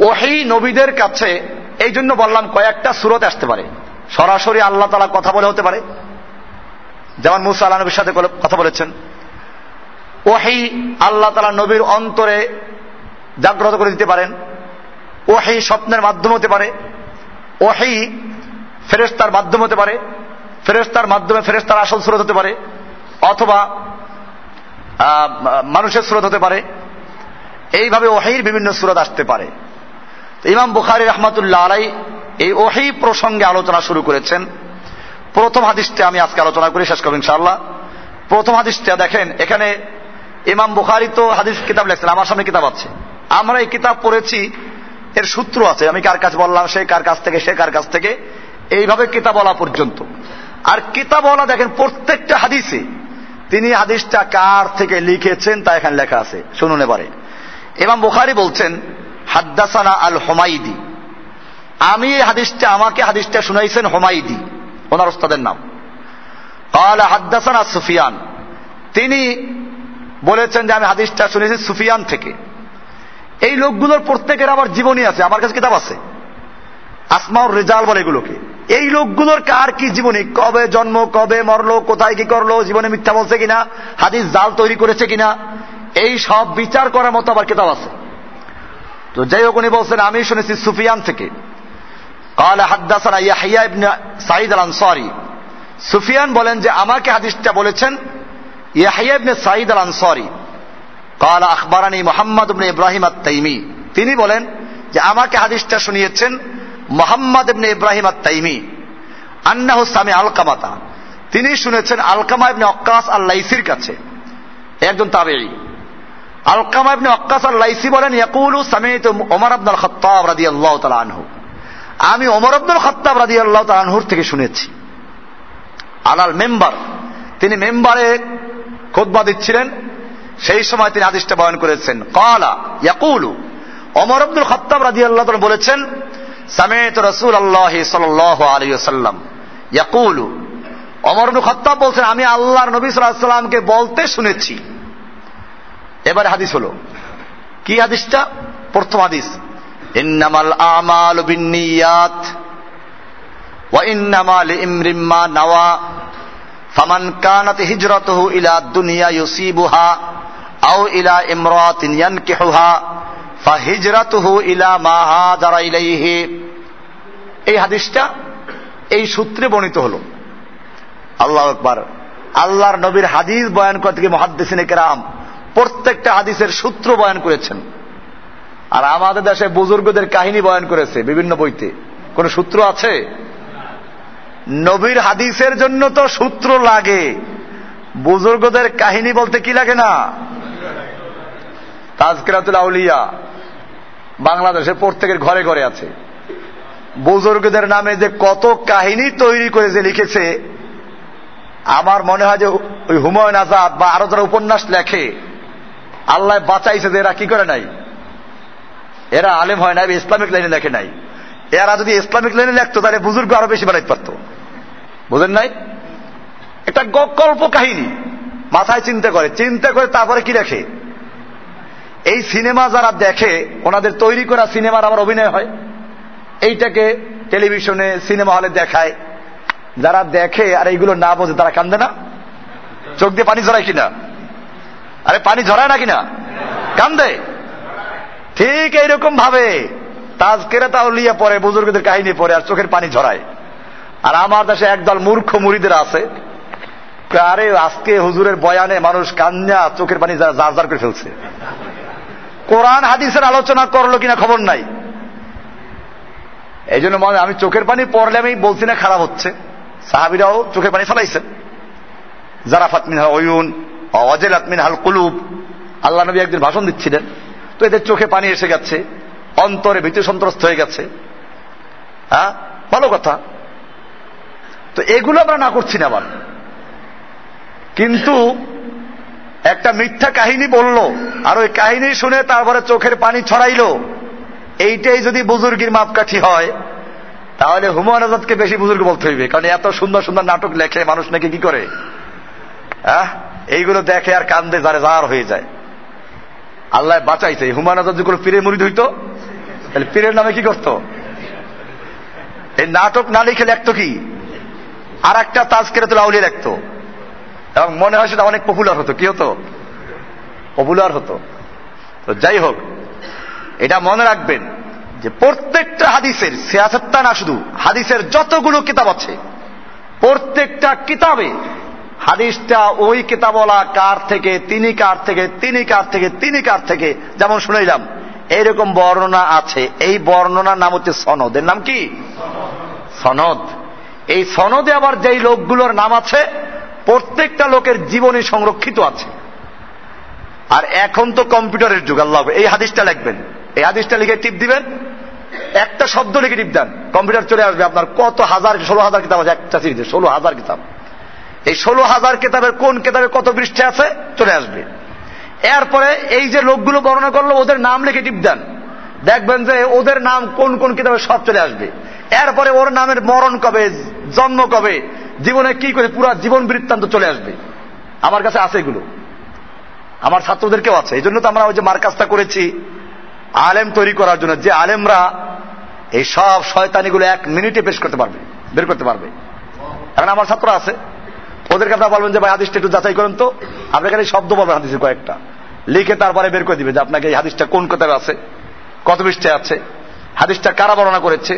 ওহি নবীদের কাছে এই জন্য বললাম কয়েকটা সুরত আসতে পারে। সরাসরি আল্লাহ তালা কথা বলে হতে পারে। যেমন মুসা আল্লাহ নবীর সাথে কথা বলেছেন। ওহি আল্লাহ তালা নবীর অন্তরে জাগ্রত করে দিতে পারেন। ওহি স্বপ্নের মাধ্যম হতে পারে। ওহি ফেরেস্তার মাধ্যম হতে পারে ফেরেস্তার মাধ্যমে ফেরেস্তার আসল স্রোত হতে পারে, অথবা মানুষের স্রোত হতে পারে। এইভাবে ওহির বিভিন্ন স্রোত আসতে পারে। ইমাম বুখারি রহমতুল্লাহ আলাই এই ওহি প্রসঙ্গে আলোচনা শুরু করেছেন। প্রথম হাদিসটা আমি আজকে আলোচনা করি, শেষ করব ইনশাআল্লাহ। প্রথম হাদিসটা দেখেন, এখানে ইমাম বুখারি তো হাদিস কিতাব লেখছেন, আমার সামনে কিতাব আছে। আমরা এই কিতাব পড়েছি এর সূত্র আছে, আমি কার কাছে বললাম, সে কার কাছ থেকে, সে কার কাছ থেকে। এইভাবে কিতাব বলা পর্যন্ত। আর কিতাব বলা দেখেন, প্রত্যেকটা হাদিসে তিনি হাদিসটা কার থেকে লিখেছেন তা এখানে লেখা আছে। শুনুন এবারে। ইমাম বুখারি বলছেন, হাদ্দাসানা আল হোমাইদি আমি হাদিসটা, আমাকে হাদিসটা শুনাইছেন হোমাইদি, ওনার ওস্তাদের নাম। কালা হাদ্দাসানা সুফিয়ান। তিনি বলেছেন যে আমি হাদিসটা শুনেছি সুফিয়ান থেকে। এই লোকগুলোর প্রত্যেকের আবার জীবনী আছে আমার কাছে কিতাব আছে আসমাউর রেজাল বলে এগুলোকে এই লোকগুলোর কার কি জীবনী কবে জন্ম কবে মরলো কোথায় কি করলো জীবনে মিথ্যা বলছে কিনা হাদিস জাল তৈরি করেছে কিনা এই সব বিচার করার মতো আবার কিতাব আছে তো যাই হোক উনি বলছেন আমি শুনেছি সুফিয়ান থেকে قال حدثنا يحيى بن سعيد الانصاري সুফিয়ান বলেন যে আমাকে হাদিসটা বলেছেন ইয়াহিয়া ইবনে সাঈদ আল আনসারী কাল আখবরানি মোহাম্মদ ইবনে ইব্রাহিম আত্তাইমি তিনি বলেন যে আমাকে হাদিসটা শুনিয়েছেন মোহাম্মদ ইবনে ইব্রাহিম আত্তাইমি। আন্না হুসামি আলকামাতা। তিনি শুনেছেন আলকামা ইবনে অক্কাস আল্লাইসির কাছে। একজন তাবেই আলকামা ইবনে অক্কাস আল্লাইসি বলেন, ইয়াকুলু সামিত ওমর আব্দুল খত্তাব রাদিয়াল্লাহু তাআলা আনহু। আমি ওমর আব্দুল খত্তাব আল্লাহ তাআলা আনহুর থেকে শুনেছি। আলাল মেম্বার। তিনি মেম্বারে খোদবা দিচ্ছিলেন। সেই সময় তিনি হাদিসটা বয়ন করেছেন। কালা ইয়াকুলু। অমর আব্দুল খত্তাব রাজি আল্লাহ বলেছেন, সামেত রসুল আল্লাহ সাল আলী সাল্লাম ইয়াকুলু। অমর আব্দুল খত্তাব বলছেন, আমি আল্লাহর নবী সাল্লামকে বলতে শুনেছি। এবারে হাদিস হলো, কি হাদিসটা? প্রথম হাদিস, ইন্নামাল আমাল বিন্নিয়াত, ওয়া ইন্নামাল ইমরিম্মা নাওয়া, ফামান কানাত হিজরতুহু ইলা দুনিয়া ইউসিবুহা। আও ইলা ইমরাতিন ইয়ানকিহুহা, ফাহিজরাতুহু ইলা মা হাজারা এই হাদিসটা, এই সূত্রে বর্ণিত হলো। আল্লাহ একবার আল্লাহর নবীর হাদিস বয়ান করতে গিয়ে মহাদ্দেসিনে কেরাম প্রত্যেকটা হাদিসের সূত্র বয়ান করেছেন। আর আমাদের দেশে বুজুর্গদের কাহিনী বয়ান করেছে বিভিন্ন বইতে। কোন সূত্র আছে? নবীর হাদিসের জন্য তো সূত্র লাগে। বুজুর্গদের কাহিনী বলতে কি লাগে না? তাজকিরাতুল আউলিয়া বাংলাদেশে প্রত্যেকের ঘরে ঘরে আছে। বুজুর্গদের নামে যে কত কাহিনী তৈরি করে যে লিখেছে, আমার মনে হয় যে ওই হুমায়ুন আজাদ বা আরও যারা উপন্যাস লেখে, আল্লাহ বাঁচাইছে যে এরা কি করে নাই? এরা আলেম হয় না ইসলামিক লাইনে লেখে নাই। এরা যদি ইসলামিক লাইনে লেখতো, তাহলে বুজুর্গ আরও বেশি বানাইতে পারত। বুঝেন নাই? একটা গল্প কাহিনী, মাথায় চিন্তা করে চিন্তা করে তারপরে কি লেখে? এই সিনেমা যারা দেখে, ওনাদের তৈরি করা সিনেমার আবার অভিনয় হয়। এইটাকে টেলিভিশনে, সিনেমা হলে দেখায়। যারা দেখে আর এইগুলো না বোঝে, তারা কান্দে না? চোখ দিয়ে পানি ঝরায় কিনা? আরে, পানি ঝরায় না কিনা? কান্দে? ঠিক এইরকম ভাবে। তাজকেরা তাহলিয়া পরে বুজুর্গদের কাহিনী পরে আর চোখের পানি ঝরায়। আর আমার দেশে একদল মূর্খ মুড়িদের আছে। আরে, আজকে হুজুরের বয়ানে মানুষ কান্না, চোখের পানি যারা জার করে ফেলছে। কোরআন, হাদিসের আলোচনা করল কিনা খবর নাই। এই জন্য আমি চোখের পানি পড়লে আমি বলছি না, খারাপ হচ্ছে। সাহাবিরাও চোখের পানি ফেলাইছেন। যারা ফাতমিন ওয়ুন অজেল আতমিন হাল কুলুব। আল্লাহ নবী একদিন ভাষণ দিচ্ছিলেন। তো এদের চোখে পানি এসে গেছে, অন্তরে ভীতি সন্ত্রস্ত হয়ে গেছে। হ্যাঁ? ভালো কথা। তো এগুলো আমরা না করছি না আবার। কিন্তু একটা মিথ্যা কাহিনী বলল, আর ওই কাহিনী শুনে তারপরে চোখের পানি ছড়াইল। এইটাই যদি বুজুর্গির মাপকাঠি হয়, তাহলে হুমায়ুন আজাদকে বেশি বুজুর্গ বলতে হইবে, কারণ এত সুন্দর সুন্দর নাটক লেখে, মানুষ নাকি কি করে? হ্যাঁ এইগুলো দেখে আর কান্দে যারে জার হয়ে যায়। আল্লাহ বাঁচাইছে হুমায়ুন আজাদ যদি কোনো পীরের মুড়ি হইতো, তাহলে পীরের নামে কি করত? এই নাটক না লিখে লেখতো কি? আর একটা তাজকেরে তো লাউলিয়ে লেখতো। এবং মনে হয় সেটা অনেক পপুলার হতো। কি হতো? পপুলার হতো। তো যাই হোক, এটা মনে রাখবেন যে প্রত্যেকটা হাদিসের সিয়াসত্তা না শুধু, হাদিসের যতগুলো কিতাব আছে, প্রত্যেকটা কিতাবে হাদিসটা ওই কিতাবলা কার থেকে, তিনি কার থেকে, তিনি কার থেকে, তিনি কার থেকে, যেমন শুনেইলাম এইরকম বর্ণনা আছে। এই বর্ণনার নাম হচ্ছে সনদ। এর নাম কি? সনদ। এই সনদে আবার যেই লোকগুলোর নাম আছে প্রত্যেকটা লোকের জীবনে সংরক্ষিত আছে। আর এখন তো কম্পিউটারের যুগ, আল্লাহ এই হাদিসটা লিখবেন। এই হাদিসটা লিখে টিপ দিবেন। একটা শব্দ লিখে টিপ দেন। কম্পিউটার চলে আসবে আপনার কত হাজার, ষোলো হাজার কিতাব আছে। একটা সিরিজে, ষোলো হাজার কিতাব। এই ষোলো হাজার কিতাবের কোন কিতাবে কত পৃষ্ঠে আছে? চলে আসবে। এরপরে এই যে লোকগুলো বর্ণনা করল, ওদের নাম লিখে টিপ দেন। দেখবেন যে ওদের নাম কোন কোন কিতাবে সব চলে আসবে। এরপরে ওর নামের মরণ কবে, জন্ম কবে জীবনে কি করে পুরো জীবন বৃত্তান্ত চলে আসবে? আমার কাছে আছে এগুলো। আমার ছাত্রদেরকেও আছে। এই জন্য তো আমরা ওই যে মার্কাজটা করেছি, আলেম তৈরি করার জন্য, যে আলেমরা এই সব শয়তানিগুলো এক মিনিটে পেশ করতে পারবে, বের করতে পারবে। এখন আমার ছাত্র আছে। ওদেরকে আপনারা বলবেন যে, ভাই, হাদিসটা একটু যাচাই করেন তো। আপনাকে এই শব্দ বলবেন হাদিসের কয়েকটা। লিখে তারপরে বের করে দিবে যে, আপনাকে এই হাদিসটা কোন কোথায় আছে? কত পৃষ্ঠে আছে? হাদিসটা কারা বর্ণনা করেছে?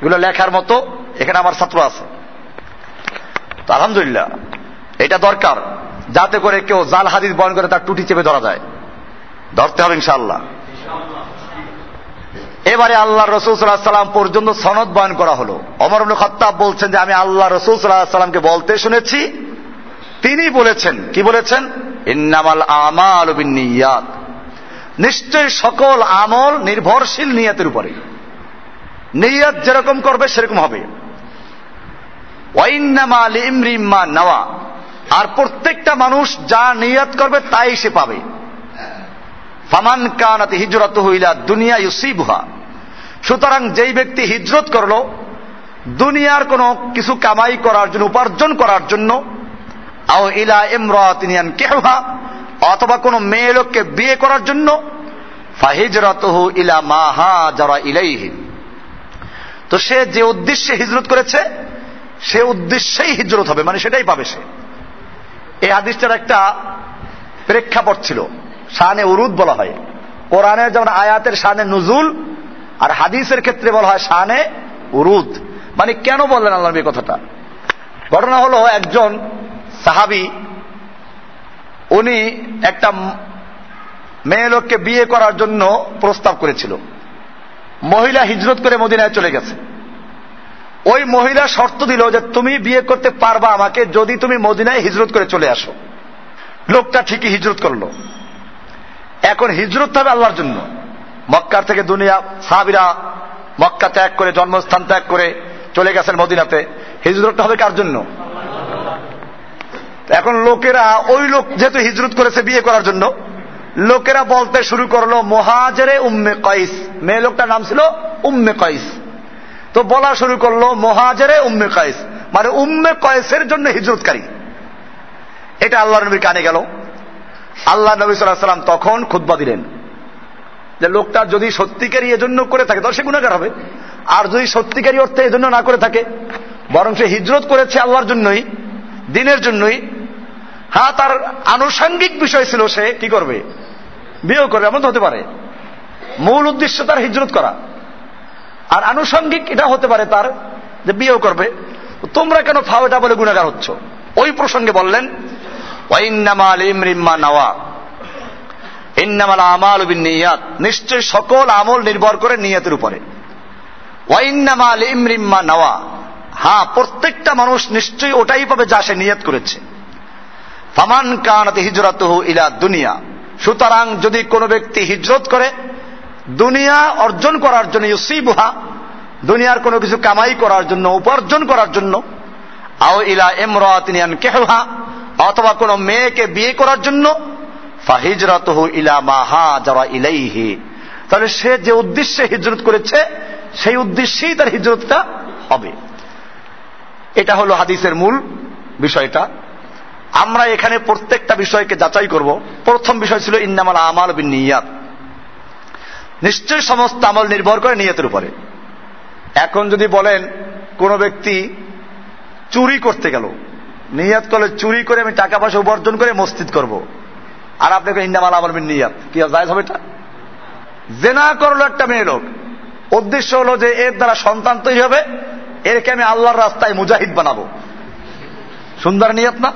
এগুলো লেখার মতো এখানে আমার ছাত্র আছে। আলহামদুলিল্লাহ। এটা দরকার। যাতে করে কেউ জাল হাদিস বয়ন করে তার টুটি চেপে ধরা যায়। ধরতে হবে ইনশাআল্লাহ। এবারে আল্লাহ রসুল সাল্লাম পর্যন্ত সনদ বয়ন করা হলো। অমর খত্তাব বলছেন যে, আমি আল্লাহ রসুল সাল্লাহ সাল্লামকে বলতে শুনেছি। তিনি বলেছেন। কি বলেছেন? ইন্নামাল আমাল বিনিয়াত নিশ্চয় সকল আমল নির্ভরশীল নিয়াতের উপরে নিয়ত যেরকম করবে সেরকম হবে। ইমরিম্মা নেওয়া। আর প্রত্যেকটা মানুষ যা নিয়ত করবে তাই সে পাবে। ফামান কানাত হিজরত হইলা দুনিয়া ইউসিবহা। সুতরাং যেই ব্যক্তি হিজরত করল, দুনিয়ার কোনো কিছু কামাই করার জন্য, উপার্জন করার জন্য ইলা ইমরাতিনিয়ান কেহা অথবা কোনো মেয়ে লোককে বিয়ে করার জন্য ফাহিজরতহু ইলা মাহা যারা ইলাইহি। তো সে যে উদ্দেশ্যে হিজরত করেছে সে উদ্দেশ্যেই হিজরত হবে মানে সেটাই পাবে সে। এই হাদিসটার একটা প্রেক্ষাপট ছিল, শানে উরুদ বলা হয়। কোরআনে যেমন আয়াতের শানে নুজুল, আর হাদিসের ক্ষেত্রে বলা হয় শানে উরুদ। মানে কেন বললেন আল্লাহ কথাটা? ঘটনা হলো একজন সাহাবি, উনি একটা মেয়ে লোককে বিয়ে করার জন্য প্রস্তাব করেছিল। মহিলা হিজরত করে মদিনায় চলে গেছে। ওই মহিলা শর্ত দিল যে তুমি বিয়ে করতে পারবা আমাকে যদি তুমি মদিনায় হিজরত করে চলে আসো। লোকটা ঠিকই হিজরত করল। এখন হিজরত হবে আল্লাহর জন্য। মক্কার থেকে দুনিয়া সাহাবিরা মক্কা ত্যাগ করে, জন্মস্থান ত্যাগ করে চলে গেছেন মদিনাতে। হিজরতটা হবে কার জন্য? এখন লোকেরা ওই লোক যেহেতু হিজরত করেছে বিয়ে করার জন্য, লোকেরা বলতে শুরু করল, মহাজেরে উম্মে কয়েস। মেয়ে লোকটার নাম ছিল উম্মে কয়েস। তো বলা শুরু করল মহাজেরে উম্মে কয়েস। মানে উম্মে কয়েসের জন্য হিজরতকারী। এটা আল্লাহ নবীর কানে গেল। আল্লাহ নবী সাল্লাম তখন খুদ্া দিলেন। যে লোকটা যদি সত্যিকারী এজন্য করে থাকে, তাহলে সে গুণাগার হবে। আর যদি সত্যিকারী অর্থে এজন্য না করে থাকে, বরং সে হিজরত করেছে আল্লাহর জন্যই, দিনের জন্যই হ্যাঁ তার আনুষঙ্গিক বিষয় ছিল সে কি করবে? বিয়েও করবে, এমন হতে পারে। মূল উদ্দেশ্য তার হিজরত করা। আর আনুষঙ্গিক এটা হতে পারে তার যে বিয়েও করবে। তোমরা কেন ফাওয়েটা বলে গুণাগার হচ্ছ? ওই প্রসঙ্গে বললেন নিশ্চয় সকল আমল নির্ভর করে নিয়তের উপরে। ওয়াইন্নামাল ইমরিম্মা নাওয়া। হ্যাঁ প্রত্যেকটা মানুষ নিশ্চয়ই ওটাই পাবে যা সে নিয়ত করেছে। ফামান কানাতে হিজরত ইলা দুনিয়া। সুতরাং যদি কোনো ব্যক্তি হিজরত করে দুনিয়া অর্জন করার জন্য, ইউসিবুহা, দুনিয়ার কোনো কিছু কামাই করার জন্য, উপার্জন করার জন্য, আও ইলা এমরাতিনিয়ান কেহা অথবা কোনো মেয়েকে বিয়ে করার জন্য ফাহিজরত ইলা মাহা যারা ইলাইহি। তাহলে সে যে উদ্দেশ্যে হিজরত করেছে, সেই উদ্দেশ্যেই তার হিজরতটা হবে। এটা হলো হাদিসের মূল বিষয়টা। আমরা এখানে প্রত্যেকটা বিষয়কে যাচাই করব। প্রথম বিষয় ছিল ইন্নামাল আমাল বিন নিয়াত। নিশ্চয় সমস্ত আমল নির্ভর করে নিয়তের উপরে। এখন যদি বলেন, কোন ব্যক্তি চুরি করতে গেল, নিয়াত করলে চুরি করে আমি টাকা পয়সা উপার্জন করে মসজিদ করব। আর আপনাকে ইন্দামাল আমল নিয়াত, কি জায়জ হবে এটা? জেনা করল একটা মেয়ে লোক। উদ্দেশ্য হলো যে এর দ্বারা সন্তান তৈরি হবে, এরকে আমি আল্লাহর রাস্তায় মুজাহিদ বানাবো। সুন্দর নিয়ত না?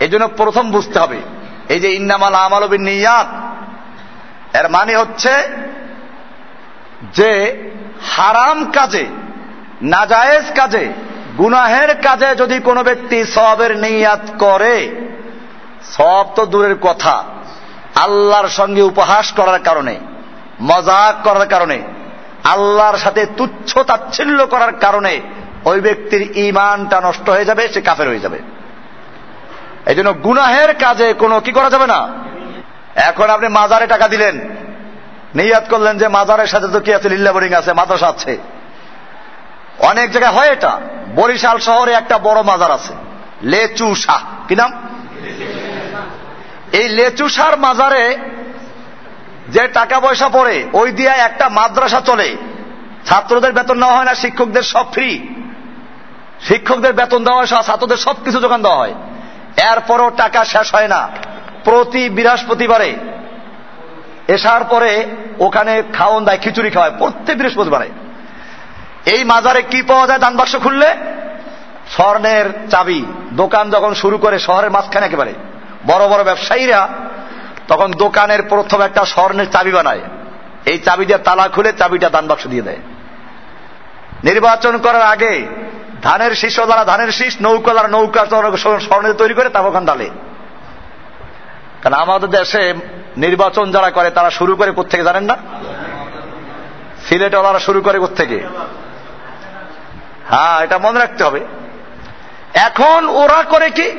এই জন্য প্রথম বুঝতে হবে, এই যে ইন্নামাল আমাল নিয়াত এর মানে হচ্ছে যে হারাম কাজে, নাজায়েজ কাজে, গুনাহের কাজে যদি কোনো ব্যক্তি সবের নিয়াত করে সব তো দূরের কথা। আল্লাহর সঙ্গে উপহাস করার কারণে, মজাক করার কারণে, আল্লাহর সাথে তুচ্ছ তাচ্ছিল্য করার কারণে ওই ব্যক্তির ইমানটা নষ্ট হয়ে যাবে, সে কাফের হয়ে যাবে। এই জন্য গুনাহের কাজে কোনো কি করা যাবে না? এখন আপনি মাজারে টাকা দিলেন। নিয়াত করলেন যে মাজারের সাথে তো কি আছে লিল্লা বোর্ডিং আছে, মাদ্রাসা আছে। অনেক জায়গায় হয় এটা। বরিশাল শহরে একটা বড় মাজার আছে লেচু শাহ কি নাম? এই লেচু মাজারে যে টাকা পয়সা পড়ে, ওই দিয়ে একটা মাদ্রাসা চলে। ছাত্রদের বেতন নেওয়া হয় না, শিক্ষকদের সব ফ্রি। শিক্ষকদের বেতন দেওয়া হয়, ছাত্রদের সবকিছু যোগান দেওয়া হয়। এরপরও টাকা শেষ হয় না। প্রতি বৃহস্পতিবারে এসার পরে ওখানে খাওয়ন দেয়, খিচুড়ি খাওয়ায় প্রত্যেক বৃহস্পতিবারে। এই মাজারে কি পাওয়া যায়? দান বাক্স খুললে স্বর্ণের চাবি। দোকান যখন শুরু করে শহরের মাঝখানে একেবারে। বড় বড় ব্যবসায়ীরা তখন দোকানের প্রথম একটা স্বর্ণের চাবি বানায়। এই চাবি দিয়ে তালা খুলে চাবিটা দান বাক্স দিয়ে দেয়। নির্বাচন করার আগে ধানের শীষ দ্বারা ধানের শীষ, নৌকা দ্বারা নৌকা স্বর্ণের তৈরি করে তারপর ওখান ডালে কারণ আমাদের দেশে নির্বাচন যারা করে, তারা শুরু করে কোথেকে জানেন না? সিলেটওয়ালারা শুরু করে কোথেকে হ্যাঁ এটা মনে রাখতে হবে। এখন ওরা করে কি?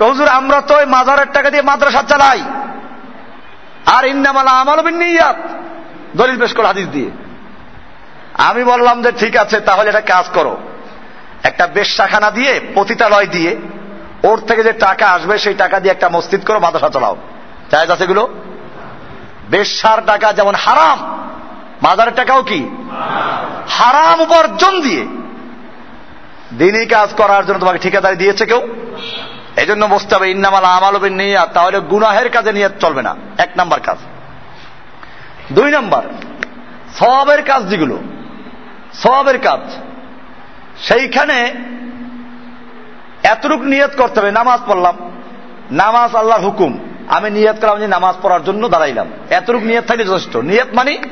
হুজুর, আমরা তো ওই মাজারের টাকা দিয়ে মাদ্রাসা চালাই। আর ইন্দামালা আমাল নিয়াত দলিল পেশ করো হাদিস দিয়ে। আমি বললাম যে ঠিক আছে, তাহলে এটা কাজ করো। একটা বেশাখানা দিয়ে, পতিতালয় দিয়ে ওর থেকে যে টাকা আসবে, সেই টাকা দিয়ে একটা মসজিদ করো, মাদ্রাসা চালাও। চাই আছে এগুলো? বেশার টাকা যেমন হারাম মাজারের টাকাও কি? হারাম উপার্জন দিয়ে। দিনই কাজ করার জন্য তোমাকে ঠিকাদারি দিয়েছে কেউ? এই জন্য বসতে হবে, ইন্নামাল আমালবের নিয়াত তাহলে গুনাহের কাজে নিয়াত চলবে না। এক নাম্বার কাজ। দুই নাম্বার সবের কাজ যেগুলো সবের কাজ। সেইখানে এতটুকু নিয়ত করতে হবে, নামাজ পড়লাম। নামাজ আল্লাহর হুকুম। আমি নিয়ত করলাম যে নামাজ পড়ার জন্য দাঁড়াইলাম। এতটুকু নিয়ত থাকে যথেষ্ট। নিয়ত মানে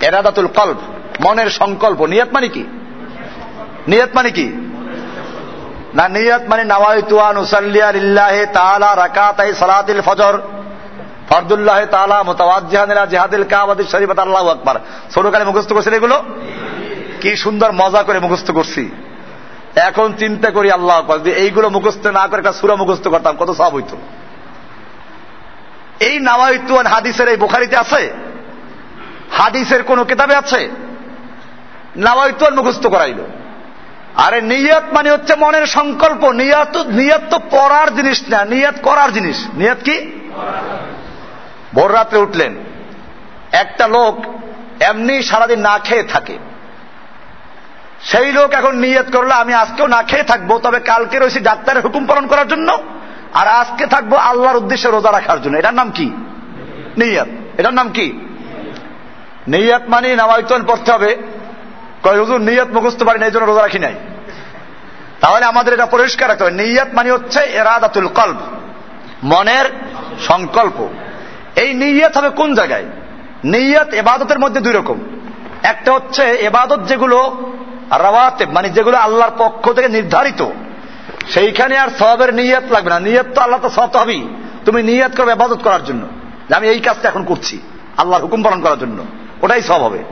এরাদাতুল কল্প মনের সংকল্প। নিয়ত মানে কি? নিয়ত মানে কি? না, নিয়ত মানে নাওয়াইতুয়ান উসাল্লিয়া লিল্লাহে তাআলা রাকাতাই সালাতিল ফজর। ফরদুল্লাহ মুখস্থ করছেন এগুলো? কি সুন্দর মজা করে মুখস্থ করছি। এখন চিন্তা করি আল্লাহ যে এইগুলো মুখস্থ না করে একটা সুরা মুখস্থ করতাম, কত সব হইতো। এই নাওয়াইতুয়ান হাদিসের এই বোখারিতে আছে? হাদিসের কোন কিতাবে আছে? নাওয়াইতুয়ান মুখস্থ করাইলো। আরে নিয়ত মানে হচ্ছে মনের সংকল্প, নিয়ত নিয়ত তো পড়ার জিনিস না, নিয়ত করার জিনিস। নিয়ত কি? ভোর রাত্রে উঠলেন। একটা লোক এমনি সারাদিন না খেয়ে থাকে। সেই লোক এখন নিয়ত করল, আমি আজকেও না খেয়ে থাকব, তবে কালকে রয়েছি ডাক্তারের হুকুম পালন করার জন্য, আর আজকে থাকব আল্লাহর উদ্দেশ্যে রোজা রাখার জন্য। এটার নাম কি? নিয়ত। এটার নাম কি? নিয়ত মানে নামায়তন পড়তে হবে। কয়, হুজুর, নিয়ত মুখস্থ পারি না, এই জন্য রোজা রাখি নাই। তাহলে আমাদের এটা পরিষ্কার রাখতে হবে। নিয়ত মানে হচ্ছে এরাদাতুল কল্প মনের সংকল্প। এই নিয়ত হবে কোন জায়গায়? নিয়ত এবাদতের মধ্যে দুই রকম। একটা হচ্ছে এবাদত যেগুলো রাওয়াতে মানে যেগুলো আল্লাহর পক্ষ থেকে নির্ধারিত। সেইখানে আর সবের নিয়ত লাগবে না। নিয়ত তো আল্লাহ তো সব হবেই। তুমি নিয়ত করবে এবাদত করার জন্য। যে আমি এই কাজটা এখন করছি, আল্লাহর হুকুম পালন করার জন্য। ওটাই সব হবে।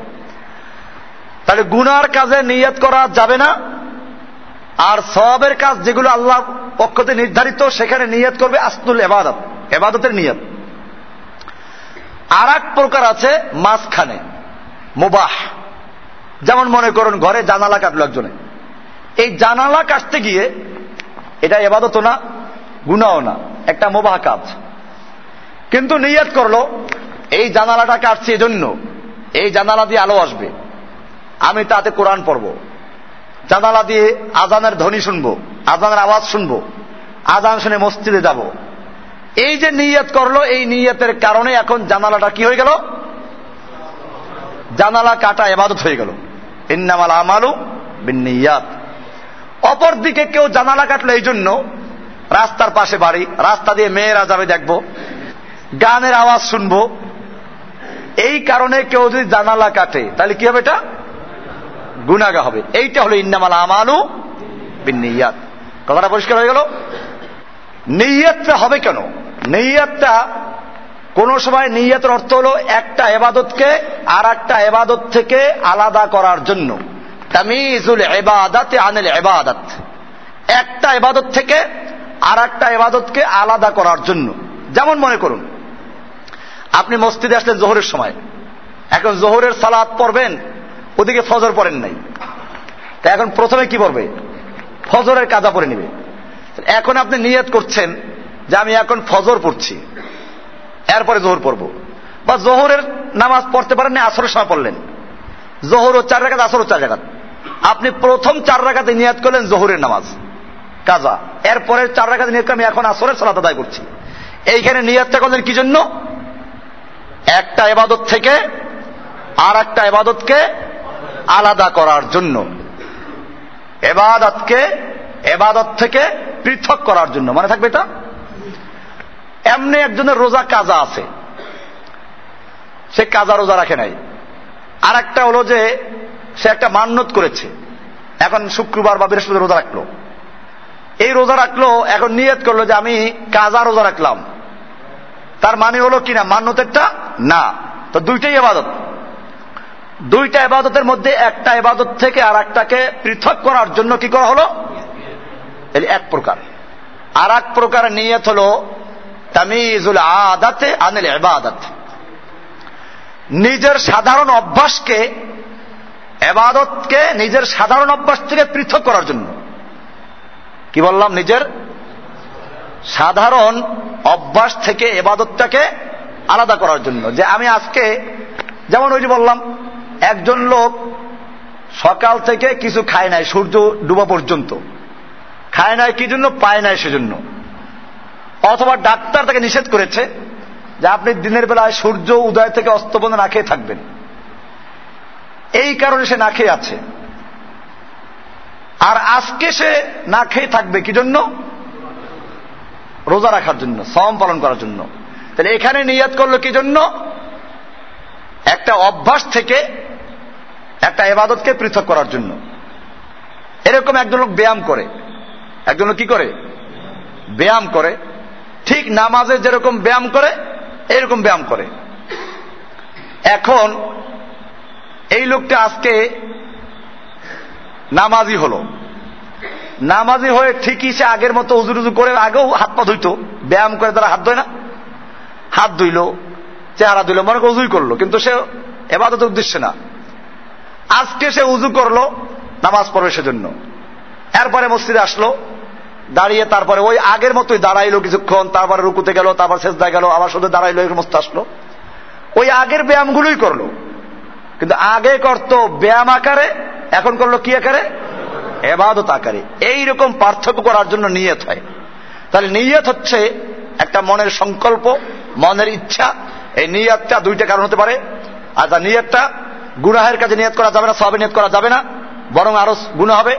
তাহলে গুনার কাজে নিয়ত করা যাবে না। আর সবের কাজ যেগুলো আল্লাহ পক্ষতে নির্ধারিত, সেখানে নিয়ত করবে আস্তুল এবাদত এবাদতের নিয়ত। আর এক প্রকার আছে মাঝখানে, মুবাহ। যেমন মনে করুন ঘরে জানালা কাটলো একজনে। এই জানালা কাটতে গিয়ে এটা এবাদত না গুনাও না, একটা মোবাহ কাজ। কিন্তু নিয়ত করল, এই জানালাটা কাটছি এজন্য, এই জানালা দিয়ে আলো আসবে, আমি তাতে কোরআন পড়ব। জানালা দিয়ে আজানের ধ্বনি শুনব, আজানের আওয়াজ শুনব, আজান শুনে মসজিদে যাব। এই যে নিয়ত করল, এই নিয়তের কারণে এখন জানালাটা কি হয়ে গেল? জানালা কাটা এবাদত হয়ে গেল। ইন্নামাল আমালু বিনিয়াত অপরদিকে কেউ জানালা কাটলো এই জন্য রাস্তার পাশে বাড়ি, রাস্তা দিয়ে মেয়েরা যাবে দেখব, গানের আওয়াজ শুনব। এই কারণে কেউ যদি জানালা কাটে, তাহলে কি হবে এটা? গুনাগা হবে। এইটা হলো ইন্নামাল আমালু বিনিয়াত কথাটা পরিষ্কার হয়ে গেল? নিয়তটা হবে কেন? নিয়তটা কোন সময় নিয়তের অর্থ হলো একটা এবাদতকে আর একটা এবাদত থেকে আলাদা করার জন্য। তামিজুল এবাদাতে আনিল এবাদাত একটা এবাদত থেকে আর একটা এবাদতকে আলাদা করার জন্য। যেমন মনে করুন, আপনি মসজিদে আসলেন জোহরের সময়। এখন জোহরের সালাদ পড়বেন, ওদিকে ফজর পড়েন নাই। তা এখন প্রথমে কি পড়বে? ফজরের কাজা পড়ে নেবে। এখন আপনি নিয়ত করছেন যে আমি এখন ফজর পড়ছি। এরপরে জোহর পড়ব। বা জোহরের নামাজ পড়তে পারেন না আসরের সময় পড়লেন। জোহর ও চার জায়গা আসর ও চার জায়গা আপনি প্রথম চার রাখাতে নিয়াত করলেন জহুরের নামাজ। কাজা। এরপরের চার রাখাতে নিয়াত আমি এখন আসরের সালাত আদায় করছি। এইখানে নিয়াতটা করলেন কি জন্য? একটা এবাদত থেকে আর একটা এবাদতকে আলাদা করার জন্য। এবাদতকে, এবাদত থেকে পৃথক করার জন্য। মানে থাকবে এটা? এমনি একজনের রোজা কাজা আছে। সে কাজা রোজা রাখে নাই। আর একটা হলো যে সে একটা মান্যত করেছে। এখন শুক্রবার বা বৃহস্পতি রোজা রাখল। এই রোজা রাখল এখন নিয়ত করল যে আমি কাজা রোজা রাখলাম। তার মানে হলো কিনা মান্যতেরটা না। তো দুইটাই এবাদত। দুইটা এবাদতের মধ্যে একটা এবাদত থেকে আর একটাকে পৃথক করার জন্য কি করা হলো? এক প্রকার। আর এক প্রকার নিয়ত হল তামিজুল আদাতে আনিল এবাদত নিজের সাধারণ অভ্যাসকে এবাদতকে নিজের সাধারণ অভ্যাস থেকে পৃথক করার জন্য। কি বললাম? নিজের সাধারণ অভ্যাস থেকে এবাদতটাকে আলাদা করার জন্য। যে আমি আজকে, যেমন ওই যে বললাম, একজন লোক সকাল থেকে কিছু খায় নাই, সূর্য ডুবা পর্যন্ত। খায় নাই কি জন্য? পায় নাই সেজন্য। অথবা ডাক্তার তাকে নিষেধ করেছে যে আপনি দিনের বেলায় সূর্য উদয় থেকে অস্ত না খেয়ে থাকবেন। এই কারণে সে না খেয়ে আছে। আর আজকে সে না খেয়ে থাকবে কি জন্য? রোজা রাখার জন্য সম পালন করার জন্য। তাহলে এখানে নিয়াত করল কি জন্য? একটা অভ্যাস থেকে একটা এবাদতকে পৃথক করার জন্য। এরকম একজন লোক ব্যায়াম করে। একজন লোক কি করে? ব্যায়াম করে। ঠিক নামাজে যেরকম ব্যায়াম করে, এরকম ব্যায়াম করে। এখন এই লোকটা আজকে নামাজি হলো। নামাজি হয়ে ঠিকই সে আগের মতো উজু উজু করে আগেও হাত পা ধুইতো। ব্যায়াম করে তারা হাত ধোয় না। হাত ধুইল, চেহারা ধুইল, মনে উজুই করল। কিন্তু সে এবাদতের উদ্দেশ্যে না। আজকে সে উজু করল নামাজ পড়বে সেজন্য। এরপরে মসজিদে আসলো। দাঁড়িয়ে তারপরে ওই আগের মতোই দাঁড়াইলো কিছুক্ষণ, তারপরে রুকুতে গেল, তারপর শেষদায় গেল, আবার শুধু দাঁড়াইলো সমস্ত আসলো। ওই আগের ব্যায়ামগুলোই করল। কিন্তু আগে করতো ব্যায়াম আকারে, এখন করল কি আকারে? এবাদত আকারে। এইরকম পার্থক্য করার জন্য নিয়ত হয়। তাহলে নিয়ত হচ্ছে একটা মনের সংকল্প, মনের ইচ্ছা। এই নিয়তটা দুইটা কারণ হতে পারে। আর তার নিয়তটা গুনাহের কাছে নিয়ত করা যাবে না, সবে নিয়ত করা যাবে না, বরং আরও গুণা হবে।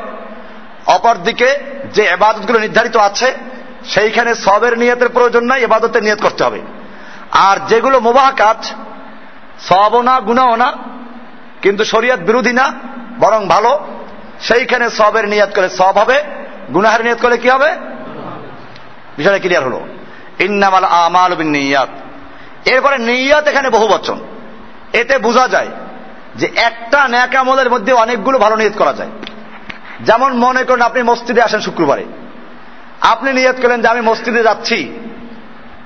অপরদিকে যে এবাদতগুলো নির্ধারিত আছে, সেইখানে সবের নিয়তের প্রয়োজন নাই এবাদতের নিয়ত করতে হবে। আর যেগুলো মোবাহ কাজ, সবও না গুণাও না, কিন্তু শরীয়ত বিরোধী না, বরং ভালো, সেইখানে সবের নিয়াত করে সব হবে, গুনাহের নিয়ত করলে কি হবে? বিষয়টা ক্লিয়ার হলো। ইন্নামাল আমাল নিয়াত এরপরে নিয়াত এখানে বহু বচন। এতে বোঝা যায় যে একটা ন্যাকামলের মধ্যে অনেকগুলো ভালো নিয়ত করা যায়। যেমন মনে করেন আপনি মসজিদে আসেন শুক্রবারে। আপনি নিয়ত করেন যে আমি মসজিদে যাচ্ছি।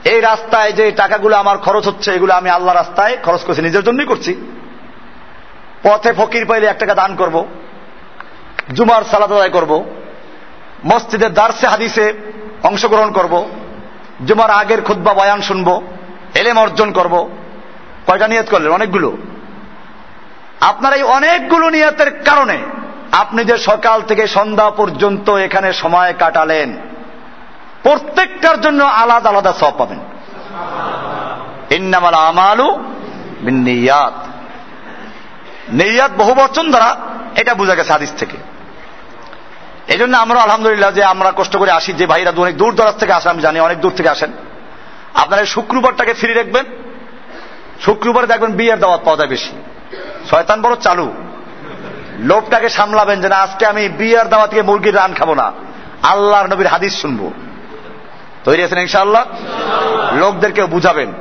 এই রাস্তায় যে টাকাগুলো আমার খরচ হচ্ছে, এগুলো আমি আল্লাহ রাস্তায় খরচ করছি, নিজের জন্যই করছি। পথে ফকির পাইলে এক টাকা দান করব, জুমার সালাদ আদায় করব মসজিদের দার্সে হাদিসে অংশগ্রহণ করব, জুমার আগের খুদ্া বয়ান শুনব, এলেম অর্জন করব। কয়টা নিয়ত করলেন? অনেকগুলো। আপনার এই অনেকগুলো নিয়তের কারণে আপনি যে সকাল থেকে সন্ধ্যা পর্যন্ত এখানে সময় কাটালেন, প্রত্যেকটার জন্য আলাদা আলাদা সব পাবেন। ইন্নামাল আমালু নিয়াত নিয়াত বহু বচন দ্বারা এটা বোঝা গেছে হাদিস থেকে। এই জন্য আমরা আলহামদুলিল্লাহ যে আমরা কষ্ট করে আসি, যে ভাইরা অনেক দূর দরাজ থেকে আসেন আমি জানি অনেক দূর থেকে আসেন। আপনারা শুক্রবারটাকে ফ্রি রাখবেন শুক্রবারে দেখবেন বিয়ের দাওয়াত পাওয়া যায় বেশি। শয়তান বড় চালু। লোকটাকে সামলাবেন যে না, আজকে আমি বিয়ার দাওয়া থেকে মুরগির রান খাব না। আল্লাহর নবীর হাদিস শুনব। তৈরি আছেন ইনশাআল্লাহ? লোকদেরকে বুঝাবেন।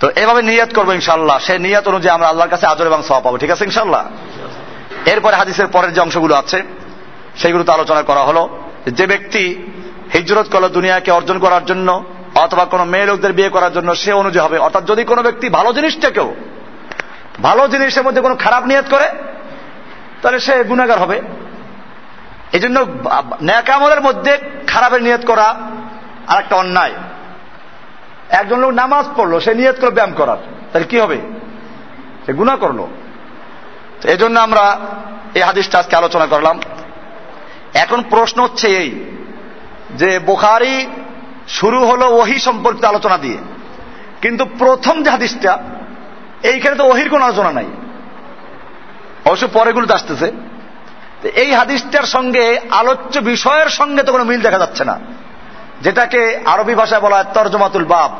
তো এভাবে নিয়াত করব ইনশাল্লাহ সেই নিয়াত অনুযায়ী আমরা আল্লাহর কাছে আজর এবং সওয়া পাবো। ঠিক আছে ইনশাল্লাহ এরপরে হাদিসের পরের যে অংশগুলো আছে সেগুলো তো আলোচনা করা হলো। যে ব্যক্তি হিজরত করল দুনিয়াকে অর্জন করার জন্য, অথবা কোনো মেয়ে লোকদের বিয়ে করার জন্য, সে অনুযায়ী হবে। অর্থাৎ যদি কোনো ব্যক্তি ভালো জিনিসটাকেও ভালো জিনিসের মধ্যে কোনো খারাপ নিয়ত করে, তাহলে সে গুণাগার হবে। এই জন্য ন্যাকামলের মধ্যে খারাপের নিয়ত করা আর একটা অন্যায়। একজন লোক নামাজ পড়ল, সে নিয়ত করে ব্যায়াম করার, তাহলে কি হবে? সে গুণা করল। এই জন্য আমরা এই হাদিসটা আজকে আলোচনা করলাম। এখন প্রশ্ন হচ্ছে এই যে বোখারি শুরু হলো ওহি সম্পর্কিত আলোচনা দিয়ে, কিন্তু প্রথম যে হাদিসটা এইখানে তো ওহির কোন আলোচনা নাই। অবশ্য পরেগুলোতে আসতেছে। এই হাদিসটার সঙ্গে, আলোচ্য বিষয়ের সঙ্গে তো কোনো মিল দেখা যাচ্ছে না। যেটাকে আরবি ভাষায় বলা হয় তর্জমাতুল বাব।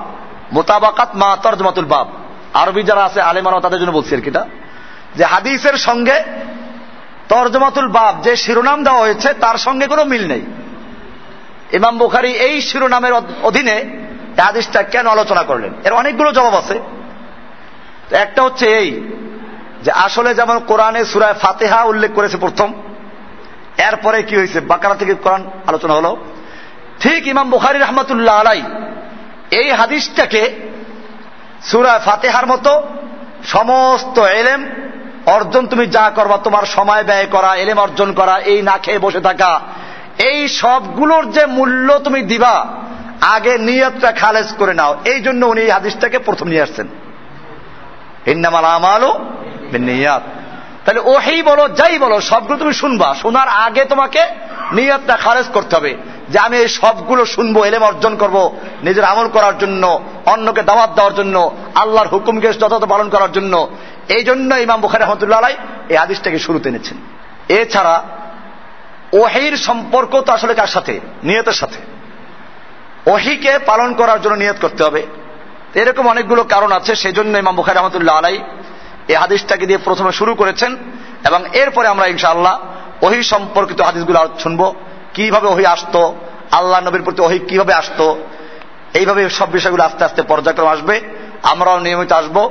মোতাবাকাত মা তর্জমাতুল বাব। আরবি যারা আছে আলেমানো তাদের জন্য বলছি আর কিটা যে হাদিসের সঙ্গে তর্জমাতুল বাব যে শিরোনাম দেওয়া হয়েছে, তার সঙ্গে কোনো মিল নেই। ইমাম বুখারি এই শিরোনামের অধীনে হাদিসটা কেন আলোচনা করলেন? এর অনেকগুলো জবাব আছে। একটা হচ্ছে এই, যে আসলে যেমন কোরআনে সুরায় ফাতেহা উল্লেখ করেছে প্রথম, এরপরে কি হয়েছে? বাকারা থেকে কোরআন আলোচনা হলো। ঠিক ইমাম বুখারি রহমতুল্লাহ আলাই এই হাদিসটাকে সুরায় ফাতেহার মতো সমস্ত এলেম অর্জন তুমি যা করবা, তোমার সময় ব্যয় করা, এলেম অর্জন করা, এই না খেয়ে বসে থাকা, এই সবগুলোর যে মূল্য তুমি দিবা, আগে নিয়তটা খালেজ করে নাও। এই জন্য উনি এই হাদিসটাকে প্রথম নিয়ে আসছেন। নিয়াত তাহলে ওহি বলো, যাই বলো, সবগুলো তুমি শুনবা। শোনার আগে তোমাকে নিয়তটা খারেজ করতে হবে যে আমি এই সবগুলো শুনব, এলেম অর্জন করব নিজের আমল করার জন্য, অন্যকে দাওয়াত দেওয়ার জন্য, আল্লাহর হুকুমকে যথাযথ পালন করার জন্য। এই জন্য ইমাম বুখারি রহমতুল্লাহ আলাই এই আদেশটাকে শুরুতে এনেছেন। এছাড়া ওহির সম্পর্ক তো আসলে কার সাথে? নিয়তের সাথে। ওহিকে পালন করার জন্য নিয়ত করতে হবে। এরকম অনেকগুলো কারণ আছে সেই জন্য ইমাম বুখারি রহমতুল্লাহ আলাই এই হাদিসটাকে দিয়ে প্রথমে শুরু করেছেন এবং এরপরে আমরা ইনশাআল্লাহ ওহি সম্পর্কিত হাদিসগুলো শুনব। কীভাবে ওহি আসতো, আল্লাহ নবীর প্রতি ওহি কীভাবে আসতো, এইভাবে সব বিষয়গুলো আস্তে আস্তে পর্যায়ক্রম আসবে। আমরাও নিয়মিত আসব।